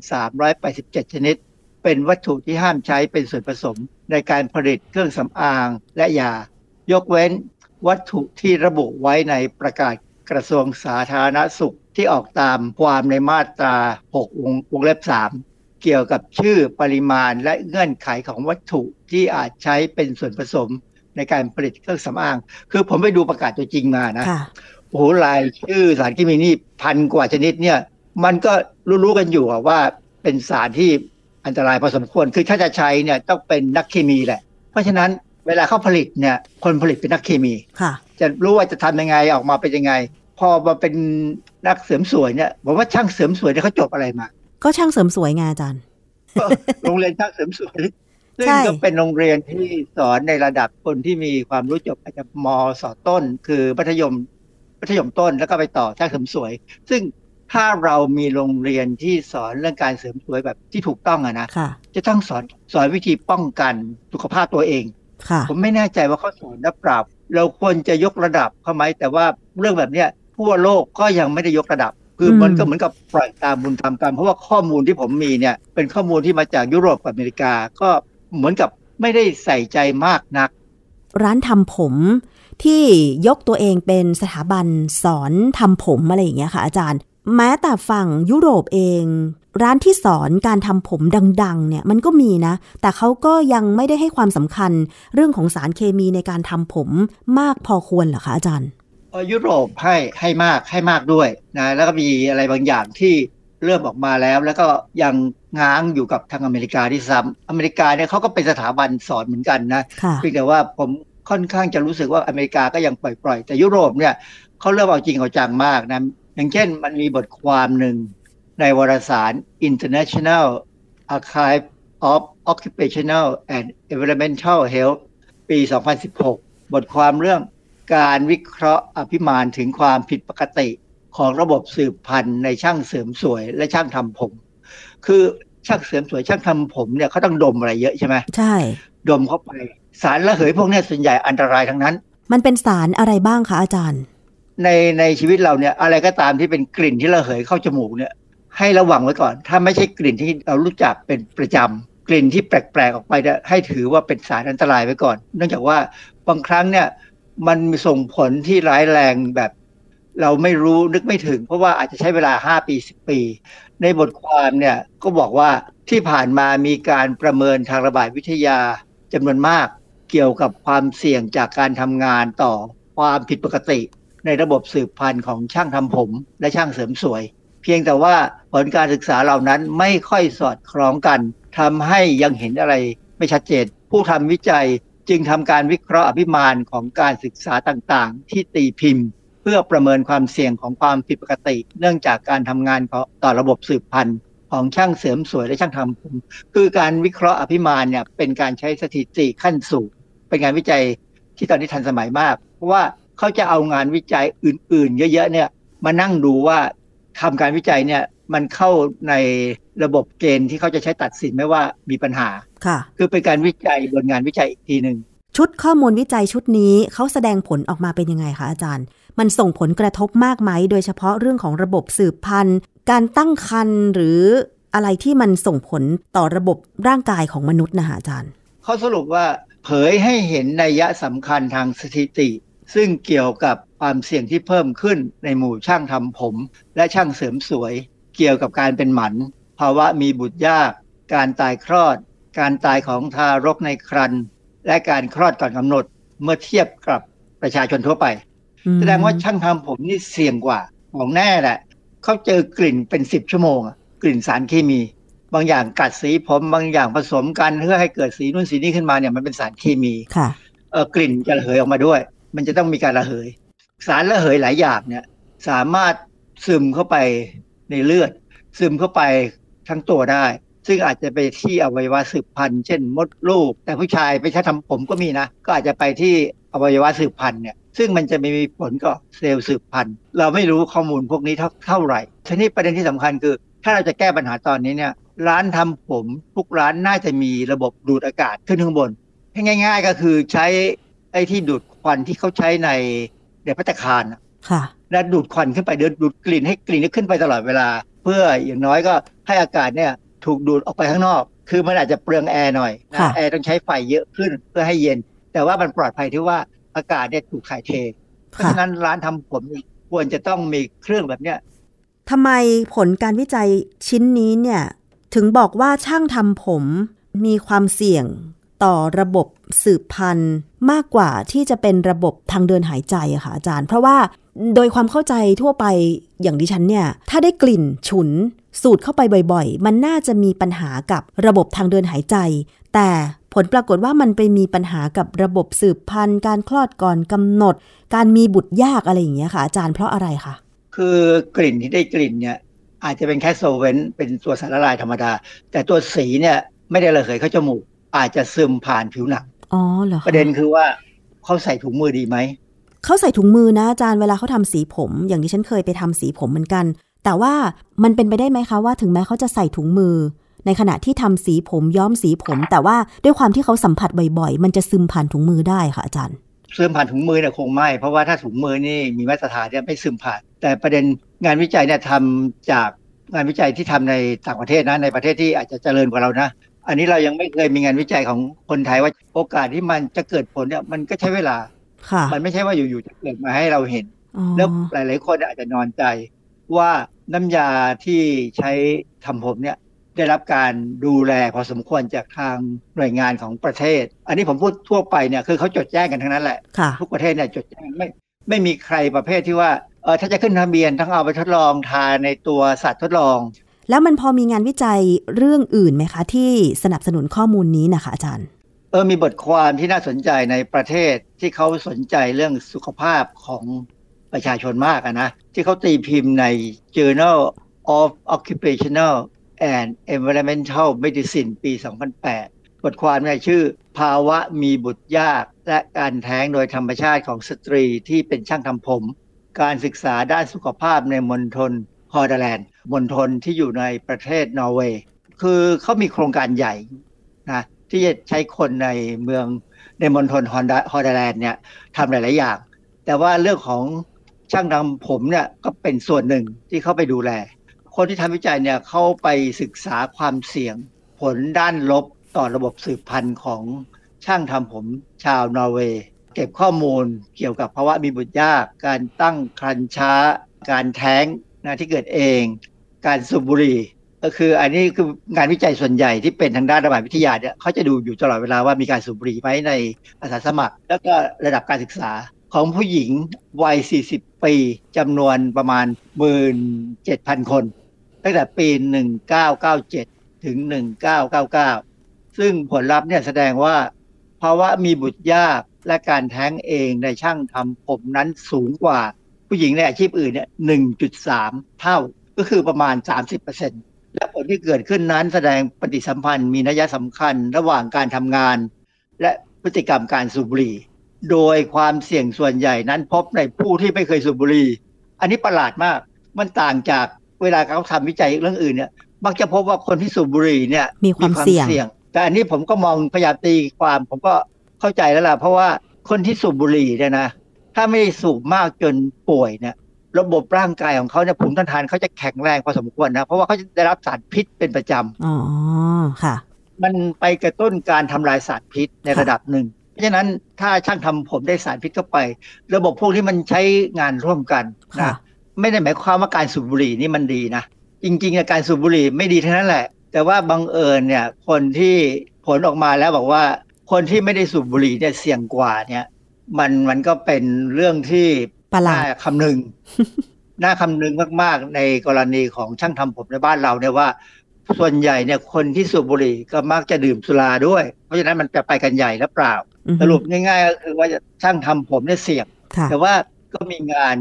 1,387 ชนิด เป็นวัตถุที่ห้ามใช้เป็นส่วนผสม ในการผลิตเครื่องสำอางและยา ยกเว้นวัตถุที่ระบุไว้ในประกาศกระทรวงสาธารณสุข ที่ออกตามความในมาตรา6วงวงเล็บ 3 เกี่ยวกับชื่อปริมาณและเงื่อนไขของวัตถุที่อาจใช้เป็นส่วนผสมในการผลิตเครื่องสำอาง คือผมไปดูประกาศตัวจริงมานะ โอ้โหลายชื่อสารเคมีนี่พันกว่าชนิดเนี่ย มันก็รู้ๆกันอยู่ว่าเป็นสารที่อันตรายพอสมควร คือถ้าจะใช้เนี่ยต้องเป็นนักเคมีแหละ เพราะฉะนั้นเวลาเขาผลิตเนี่ย คนผลิตเป็นนักเคมี จะรู้ว่าจะทำยังไงออกมาเป็นยังไง พอมาเป็นนักเสริมสวยเนี่ยบอกว่าช่างเสริมสวยเนี่ยเขาจบอะไรมา ก็ช่างเสริมสวยไงอาจารย์โรงเรียนช่างเสริมสวยซึ่งก็เป็นโรงเรียนที่สอนในระดับคนที่มีความรู้จบอาจจะมสต้น คือมัธยมมัธยมต้นแล้วก็ไปต่อช่างเสริมสวย ซึ่งถ้าเรามีโรงเรียนที่สอนเรื่องการเสริมสวยแบบที่ถูกต้องอะนะจะต้องสอนสอนวิธีป้องกันสุขภาพตัวเองผมไม่แน่ใจว่าเขาสอนนับปรับเราควรจะยกระดับเขาไหมแต่ว่าเรื่องแบบเนี้ย ทั่วโลกก็ยังไม่ได้ยกระดับ คือมันก็เหมือนกับปล่อยตามบุญตามกรรมเพราะว่าข้อมูลที่ผมมีเนี่ยเป็นข้อมูลที่มาจากยุโรปกับอเมริกาก็เหมือนกับไม่ได้ใส่ใจมากนัก ร้านทำผมที่ยกตัวเองเป็นสถาบันสอนทำผมอะไรอย่างเงี้ยค่ะ อาจารย์ แม้แต่ฝั่งยุโรปเอง ร้านที่สอนการทำผมดัง ๆ เนี่ยมันก็มีนะ แต่เขาก็ยังไม่ได้ให้ความสำคัญ เรื่องของสารเคมีในการทำผมมากพอควรเหรอคะอาจารย์ ยุโรปให้ให้มากให้มากด้วยนะแล้วก็มีอะไรบางอย่างที่เริ่มออกมาแล้ว แล้วก็ยังง้างอยู่กับทางอเมริกาที่ซ้ำอเมริกาเนี่ยเขาก็เป็นสถาบันสอนเหมือนกันนะเพียงแต่ว่าผมค่อนข้างจะรู้สึกว่าอเมริกาก็ยังปล่อยๆ แต่ยุโรปเนี่ยเขาเริ่มเอาจริงเอาจังมากนะอย่างเช่นมันมีบทความหนึ่งในวารสาร International Archive of Occupational and Environmental Health ปี 2016 บทความเรื่อง การวิเคราะห์อภิมานถึงความผิดปกติของระบบสืบพันธุ์ในช่างเสริมสวยและช่างทำผม คือช่างเสริมสวยช่างทำผมเนี่ยเขาต้องดมอะไรเยอะใช่ไหมใช่ ดมเข้าไป สารระเหยพวกนี้ส่วนใหญ่อันตรายทั้งนั้น มันเป็นสารอะไรบ้างคะอาจารย์ ในในชีวิตเราเนี่ยอะไรก็ตามที่เป็นกลิ่นที่ระเหยเข้าจมูกเนี่ย ให้ระวังไว้ก่อน ถ้าไม่ใช่กลิ่นที่เรารู้จักเป็นประจำกลิ่นที่แปลกๆออกไปเนี่ยให้ถือว่าเป็นสารอันตรายไว้ก่อน เนื่องจากว่าบางครั้งเนี่ย มันมีส่งผลที่ร้ายแรงแบบ เราไม่รู้นึกไม่ถึง เพราะว่าอาจจะใช้เวลา5ปี10ปี ในบทความเนี่ยก็บอกว่าที่ผ่านมามีการประเมินทางระบาดวิทยาจำนวนมากเกี่ยวกับความเสี่ยงจากการทำงานต่อความผิดปกติ ในระบบสืบพันธุ์ของช่างทำผมและช่างเสริมสวย เพียงแต่ว่าผลการศึกษาเหล่านั้นไม่ค่อยสอดคล้องกันทำให้ยังเห็นอะไรไม่ชัดเจน ผู้ทำวิจัย จึงทำการวิเคราะห์อภิมานของการศึกษาต่างๆ ที่ตีพิมพ์ เพื่อประเมินความเสี่ยงของความผิดปกติ เนื่องจากการทำงานต่อระบบสืบพันธุ์ของช่างเสริมสวยและช่างทำผมคือการวิเคราะห์อภิมานเนี่ยเป็นการใช้สถิติขั้นสูง เป็นงานวิจัยที่ตอนนี้ทันสมัยมาก เพราะว่าเขาจะเอางานวิจัยอื่น ๆ เยอะๆเนี่ยมานั่งดูว่าทำการวิจัยเนี่ย มันเข้าในระบบเกณฑ์ที่เขาจะใช้ตัดสินไม่ว่ามีปัญหาค่ะ คือเป็นการวิจัยบนงานวิจัยอีกทีหนึ่งชุดข้อมูลวิจัยชุดนี้เขาแสดงผลออกมาเป็นยังไงคะอาจารย์ มันส่งผลกระทบมากไหม โดยเฉพาะเรื่องของระบบสืบพันธุ์ การตั้งครรภ์หรืออะไรที่มันส่งผลต่อระบบร่างกายของมนุษย์นะคะอาจารย์เขาสรุปว่าเผยให้เห็นนัยยะสำคัญทางสถิติ ซึ่งเกี่ยวกับความเสี่ยงที่เพิ่มขึ้นในหมู่ช่างทำผม และช่างเสริมสวย เกี่ยวกับการเป็นหมัน ภาวะมีบุตรยาก การตายคลอด การตายของทารกในครรภ์และการคลอดก่อนกำหนดเมื่อเทียบกับประชาชนทั่วไป แสดงว่าช่างทำผมนี่เสี่ยงกว่าของแน่แหละเขาเจอกลิ่นเป็นสิบชั่วโมง กลิ่นสารเคมี บางอย่างกัดสีผมบางอย่างผสมกันเพื่อให้เกิดสีนู่นสีนี้ขึ้นมาเนี่ยมันเป็นสารเคมีค่ะเออกลิ่นจะระเหยออกมาด้วย มันจะต้องมีการระเหย สารระเหยหลายอย่างเนี่ย สามารถซึมเข้าไป ในเลือด ซึมเข้าไปทั้งตัวได้ ซึ่งอาจจะไปที่อวัยวะสืบพันธุ์เช่นมดลูก แต่ผู้ชายไปใช้ทำผมก็มีนะ ก็อาจจะไปที่อวัยวะสืบพันธุ์เนี่ยซึ่งมันจะไม่มีผลกับเซลล์สืบพันธุ์ เราไม่รู้ข้อมูลพวกนี้เท่าเท่าไหร่ทีนี้ประเด็นที่สำคัญคือ ถ้าเราจะแก้ปัญหาตอนนี้เนี่ยร้านทำผมทุกร้านน่าจะมีระบบดูดอากาศขึ้นข้างบนให้ง่าย ๆ ก็คือใช้ไอ้ที่ดูดควันที่เขาใช้ในเดพัตคารค่ะ แล้วดูดควันขึ้นไปเดินดูดกลิ่นให้กลิ่นนี้ขึ้นไปตลอดเวลา เพื่ออย่างน้อยก็ให้อากาศเนี่ยถูกดูดออกไปข้างนอก คือมันอาจจะเปลืองแอร์หน่อยแอร์ต้องใช้ไฟเยอะขึ้นเพื่อให้เย็น แต่ว่ามันปลอดภัยที่ว่าอากาศเนี่ยถูกถ่ายเท เพราะฉะนั้นร้านทำผมควรจะต้องมีเครื่องแบบเนี้ยทำไมผลการวิจัยชิ้นนี้เนี่ย ถึงบอกว่าช่างทำผมมีความเสี่ยง ต่อระบบสืบพันธุ์มากกว่าที่จะเป็นระบบทางเดินหายใจอะค่ะอาจารย์ เพราะว่าโดยความเข้าใจทั่วไปอย่างดิฉันเนี่ย ถ้าได้กลิ่นฉุน สูดเข้าไปบ่อยๆ มันน่าจะมีปัญหากับระบบทางเดินหายใจ แต่ผลปรากฏว่ามันไปมีปัญหากับระบบสืบพันธุ์ การคลอดก่อนกำหนด การมีบุตรยากอะไรอย่างเงี้ยค่ะ อาจารย์เพราะอะไรคะคือกลิ่นที่ได้กลิ่นเนี่ยอาจจะเป็นแค่โซเวนเป็นตัวสารละลายธรรมดา แต่ตัวสีเนี่ยไม่ได้ระเหยเข้าจมูก อาจจะซึมผ่านผิวหนังอ๋อเหรอประเด็นคือว่าเขาใส่ถุงมือดีไหมเขาใส่ถุงมือนะอาจารย์เวลาเขาทำสีผม อย่างที่ฉันเคยไปทำสีผมเหมือนกัน แต่ว่ามันเป็นไปได้ไหมคะว่าถึงแม้เขาจะใส่ถุงมือ ในขณะที่ทำสีผมย้อมสีผม แต่ว่าด้วยความที่เขาสัมผัสบ่อยๆ มันจะซึมผ่านถุงมือได้ค่ะอาจารย์ซึมผ่านถุงมือเนี่ยคงไม่เพราะว่าถ้าถุงมือนี่มีมาตรฐานเนี่ยไม่ซึมผ่าน แต่ประเด็นงานวิจัยเนี่ยทำจากงานวิจัยที่ทำในต่างประเทศนะในประเทศที่อาจจะเจริญกว่าเรานะ อันนี้เรายังไม่เคยมีงานวิจัยของคนไทยว่าโอกาสที่มันจะเกิดผลเนี่ยมันก็ใช้เวลาค่ะมันไม่ใช่ว่าอยู่ๆจะเกิดมาให้เราเห็น แล้วหลาย ๆ คนอาจจะนอนใจ ว่าน้ำยาที่ใช้ทำผมเนี่ยได้รับการดูแลพอสมควรจากทางหน่วยงานของประเทศ อันนี้ผมพูดทั่วไปเนี่ยคือเขาจดแจ้งกันทั้งนั้นแหละ ทุกประเทศเนี่ยจดแจ้งไม่ไม่มีใครประเภทที่ว่าเออถ้าจะขึ้นทะเบียนต้องเอาไปทดลองทาในตัวสัตว์ทดลอง แล้วมันพอมีงานวิจัยเรื่องอื่นไหมคะ ที่สนับสนุนข้อมูลนี้นะคะอาจารย์ เออมีบทความที่น่าสนใจในประเทศที่เขาสนใจเรื่องสุขภาพของประชาชนมากนะ ที่เขาตีพิมพ์ใน Journal of Occupational and Environmental Medicine ปี 2008 บทความนี่ยชื่อ ภาวะมีบุตรยาก และการแท้งโดยธรรมชาติของสตรีที่เป็นช่างทำผม การศึกษาด้านสุขภาพในมณฑลฮอร์ดแลนด์ มณฑลที่อยู่ในประเทศนอร์เวย์คือเขามีโครงการใหญ่นะที่จะใช้คนในเมืองในมณฑลฮอร์ดแลนด์เนี่ยทำหลาย ๆ อย่าง แต่ว่าเรื่องของช่างทำผมเนี่ยก็เป็นส่วนหนึ่งที่เขาไปดูแล คนที่ทำวิจัยเนี่ยเข้าไปศึกษาความเสี่ยง ผลด้านลบต่อระบบสืบพันธุ์ของช่างทำผมชาวนอร์เวย์เก็บข้อมูลเกี่ยวกับภาวะมีบุตรยาก การตั้งครรภ์ช้า การแท้งนะที่เกิดเอง การสูบบุหรี่ก็คืออันนี้คืองานวิจัยส่วนใหญ่ที่เป็นทางด้านระบาดวิทยาเนี่ยเขาจะดูอยู่ตลอดเวลาว่ามีการสูบบุหรี่ไหมในอาสาสมัคร แล้วก็ระดับการศึกษาของผู้หญิงวัย 40 ปีจำนวนประมาณ 17,000 คน ตั้งแต่ปี 1997 ถึง 1999 ซึ่งผลลัพธ์เนี่ยแสดงว่าภาวะมีบุตรยากและการแท้งเองในช่างทำผมนั้นสูงกว่าผู้หญิงในอาชีพอื่นเนี่ย 1.3 เท่า ก็คือประมาณ 30%และผลที่เกิดขึ้นนั้นแสดงปฏิสัมพันธ์มีนัยสำคัญระหว่างการทำงาน และพฤติกรรมการสูบบุหรี่ โดยความเสี่ยงส่วนใหญ่นั้นพบในผู้ที่ไม่เคยสูบบุหรี่ อันนี้ประหลาดมาก มันต่างจากเวลาเขาทำวิจัยเรื่องอื่นเนี่ยมักจะพบว่าคนที่สูบบุหรี่เนี่ยมีความเสี่ยง แต่อันนี้ผมก็มองพยายามตีความผมก็เข้าใจแล้วล่ะเพราะว่าคนที่สูบบุหรี่เนี่ยนะ ถ้าไม่สูบมากจนป่วยเนี่ย ระบบร่างกายของเขาเนี่ยภูมิต้านทานเขาจะแข็งแรงพอสมควรนะ เพราะว่าเขาจะได้รับสารพิษเป็นประจำอ๋อค่ะ มันไปกระตุ้นการทำลายสารพิษในระดับหนึ่ง เพราะฉะนั้นถ้าช่างทำผมได้สารพิษเข้าไป ระบบพวกที่มันใช้งานร่วมกันนะไม่ได้หมายความว่าการสูบบุหรี่นี่มันดีนะ จริงๆการสูบบุหรี่ไม่ดีเท่านั้นแหละ แต่ว่าบังเอิญเนี่ยคนที่ผลออกมาแล้วบอกว่าคนที่ไม่ได้สูบบุหรี่เนี่ยเสี่ยงกว่าเนี่ยมันมันก็เป็นเรื่องที่ ประหลาดคำนึงน่าคำนึงมาก ๆ ในกรณีของช่างทำผมในบ้านเราเนี่ยว่า ส่วนใหญ่เนี่ยคนที่สูบบุหรี่ก็มักจะดื่มสุราด้วย เพราะฉะนั้นมันจะไปกันใหญ่แล้วเปล่า สรุปง่ายๆก็คือว่าช่างทำผมเนี่ยเสี่ยง แต่ว่าก็มีงาน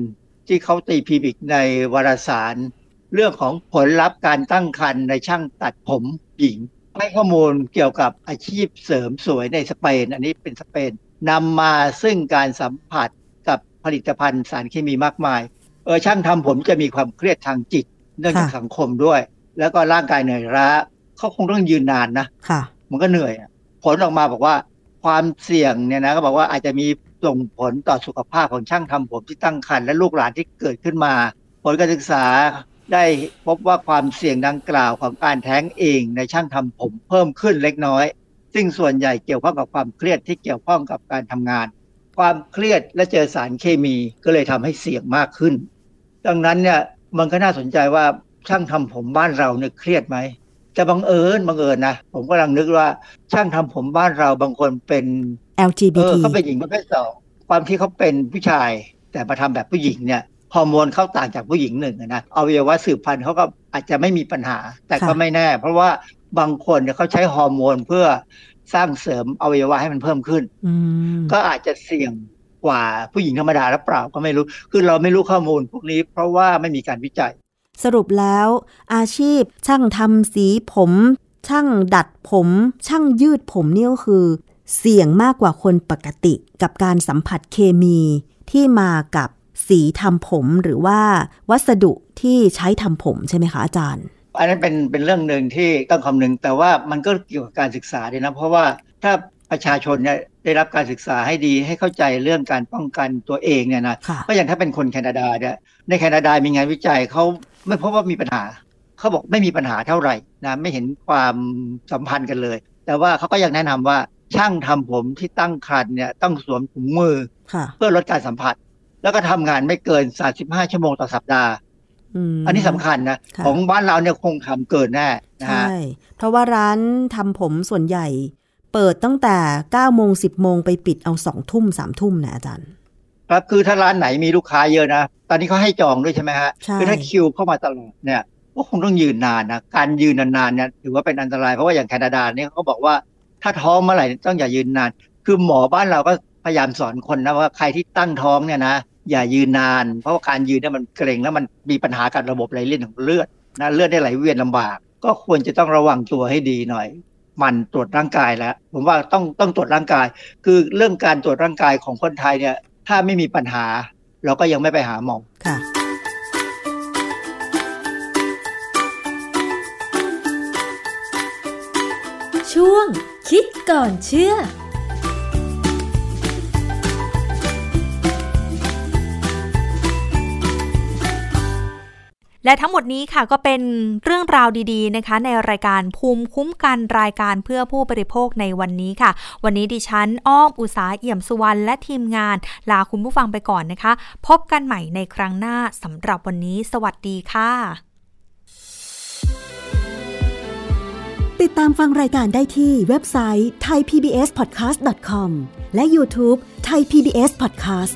ที่เขาตีพิมิกในวารสาร เรื่องของผลลัพธ์การตั้งครรภ์ในช่างตัดผมหญิงให้ข้อมูลเกี่ยวกับอาชีพเสริมสวยในสเปน อันนี้เป็นสเปนนำมาซึ่งการสัมผัสกับ ผลิตภัณฑ์สารเคมีมากมายเออช่างทำผมจะมีความเครียดทางจิตเรื่องจากสังคมด้วย แล้วก็ร่างกายเหนื่อยล้าเขาคงต้องยืนนานนะค่ะมันก็เหนื่อยผลออกมาบอกว่าความเสี่ยงเนี่ยนะก็บอกว่าอาจจะมีส่งผลต่อสุขภาพของช่างทำผมที่ตั้งครรภ์และลูกหลานที่เกิดขึ้นมา ผลการศึกษาได้พบว่าความเสี่ยงดังกล่าวของการแท้งเองในช่างทำผมเพิ่มขึ้นเล็กน้อย ซึ่งส่วนใหญ่เกี่ยวข้องกับความเครียดที่เกี่ยวข้องกับการทำงาน ความเครียดและเจอสารเคมีก็เลยทำให้เสี่ยงมากขึ้น ดังนั้นเนี่ยมันก็น่าสนใจว่าช่างทำผมบ้านเราเนี่ยเครียดไหมจะบังเอิญบังเอิญนะผมกำลังนึกว่าช่างทำผมบ้านเราบางคนเป็น LGBT เขาเป็นหญิงประเภทสองความที่เขาเป็นผู้ชาย แต่มาทำแบบผู้หญิงเนี่ยฮอร์โมนเขาต่างจากผู้หญิงหนึ่งนะอวัยวะสืบพันธุ์เขาก็อาจจะไม่มีปัญหา แต่ก็ไม่แน่ เพราะว่าบางคนเนี่ยเขาใช้ฮอร์โมนเพื่อ สร้างเสริมอวัยวะให้มันเพิ่มขึ้นก็อาจจะเสี่ยงกว่าผู้หญิงธรรมดาหรือเปล่าก็ไม่รู้ คือเราไม่รู้ข้อมูลพวกนี้ เพราะว่าไม่มีการวิจัย สรุปแล้ว อาชีพช่างทำสีผม ช่างดัดผม ช่างยืดผมนี่ก็คือ เสี่ยงมากกว่าคนปกติกับการสัมผัสเคมีที่มากับสีทำผมหรือว่าวัสดุที่ใช้ทำผมใช่ไหมคะอาจารย์ อันนั้นเป็นเป็นเรื่องหนึ่งที่ต้องคำนึง แต่ว่ามันก็เกี่ยวกับการศึกษาด้วยนะ เพราะว่าถ้าประชาชนเนี่ยได้รับการศึกษาให้ดีให้เข้าใจเรื่องการป้องกันตัวเองเนี่ยนะก็อย่างถ้าเป็นคนแคนาดาเนี่ยในแคนาดามีงานวิจัยเขาไม่พบว่ามีปัญหาเขาบอกไม่มีปัญหาเท่าไหร่นะไม่เห็นความสัมพันธ์กันเลย แต่ว่าเขาก็ยังแนะนำว่าช่างทำผมที่ตั้งครรภ์เนี่ยต้องสวมถุงมือ เพื่อลดการสัมผัส แล้วก็ทำงานไม่เกิน 35 ชั่วโมงต่อสัปดาห์ อันนี้สำคัญนะของบ้านเราเนี่ยคงทำเกินแน่นะฮะใช่ เพราะว่าร้านทำผมส่วนใหญ่ เปิดตั้งแต่9โมง10โมงไปปิดเอาสองทุ่มสามทุ่มนะอาจารย์ ครับคือถ้าร้านไหนมีลูกค้าเยอะนะ ตอนนี้เขาให้จองด้วยใช่ไหมฮะคือถ้าคิวเข้ามาตลอดเนี่ยก็คงต้องยืนนานนะการยืนนานๆเนี่ยถือว่าเป็นอันตรายเพราะว่าอย่างแคนาดาเนี่ยเขาบอกว่าถ้าท้องเมื่อไหร่ต้องอย่ายืนนาน คือหมอบ้านเราก็พยายามสอนคนนะว่าใครที่ตั้งท้องเนี่ยนะ อย่ายืนนาน เพราะว่าการยืนเนี่ยมันเกร็งแล้วมันมีปัญหากับระบบไหลเวียนของเลือดนะเลือดได้ไหลเวียนลำบาก ก็ควรจะต้องระวังตัวให้ดีหน่อย มันตรวจร่างกายแล้ว ผมว่าต้องต้องตรวจร่างกาย คือเรื่องการตรวจร่างกายของคนไทยเนี่ยถ้าไม่มีปัญหา เราก็ยังไม่ไปหาหมอค่ะช่วงคิดก่อนเชื่อ และทั้งหมดนี้ค่ะก็เป็นเรื่องราวดีๆนะคะ ในรายการภูมิคุ้มกันรายการเพื่อผู้บริโภคในวันนี้ค่ะ วันนี้ดิฉันอ้อมอุสาเอี่ยมสุวรรณและทีมงาน ลาคุณผู้ฟังไปก่อนนะคะ พบกันใหม่ในครั้งหน้าสำหรับวันนี้ สวัสดีค่ะ ติดตามฟังรายการได้ที่เว็บไซต์ thaipbspodcast.com และ YouTube Thai PBS Podcast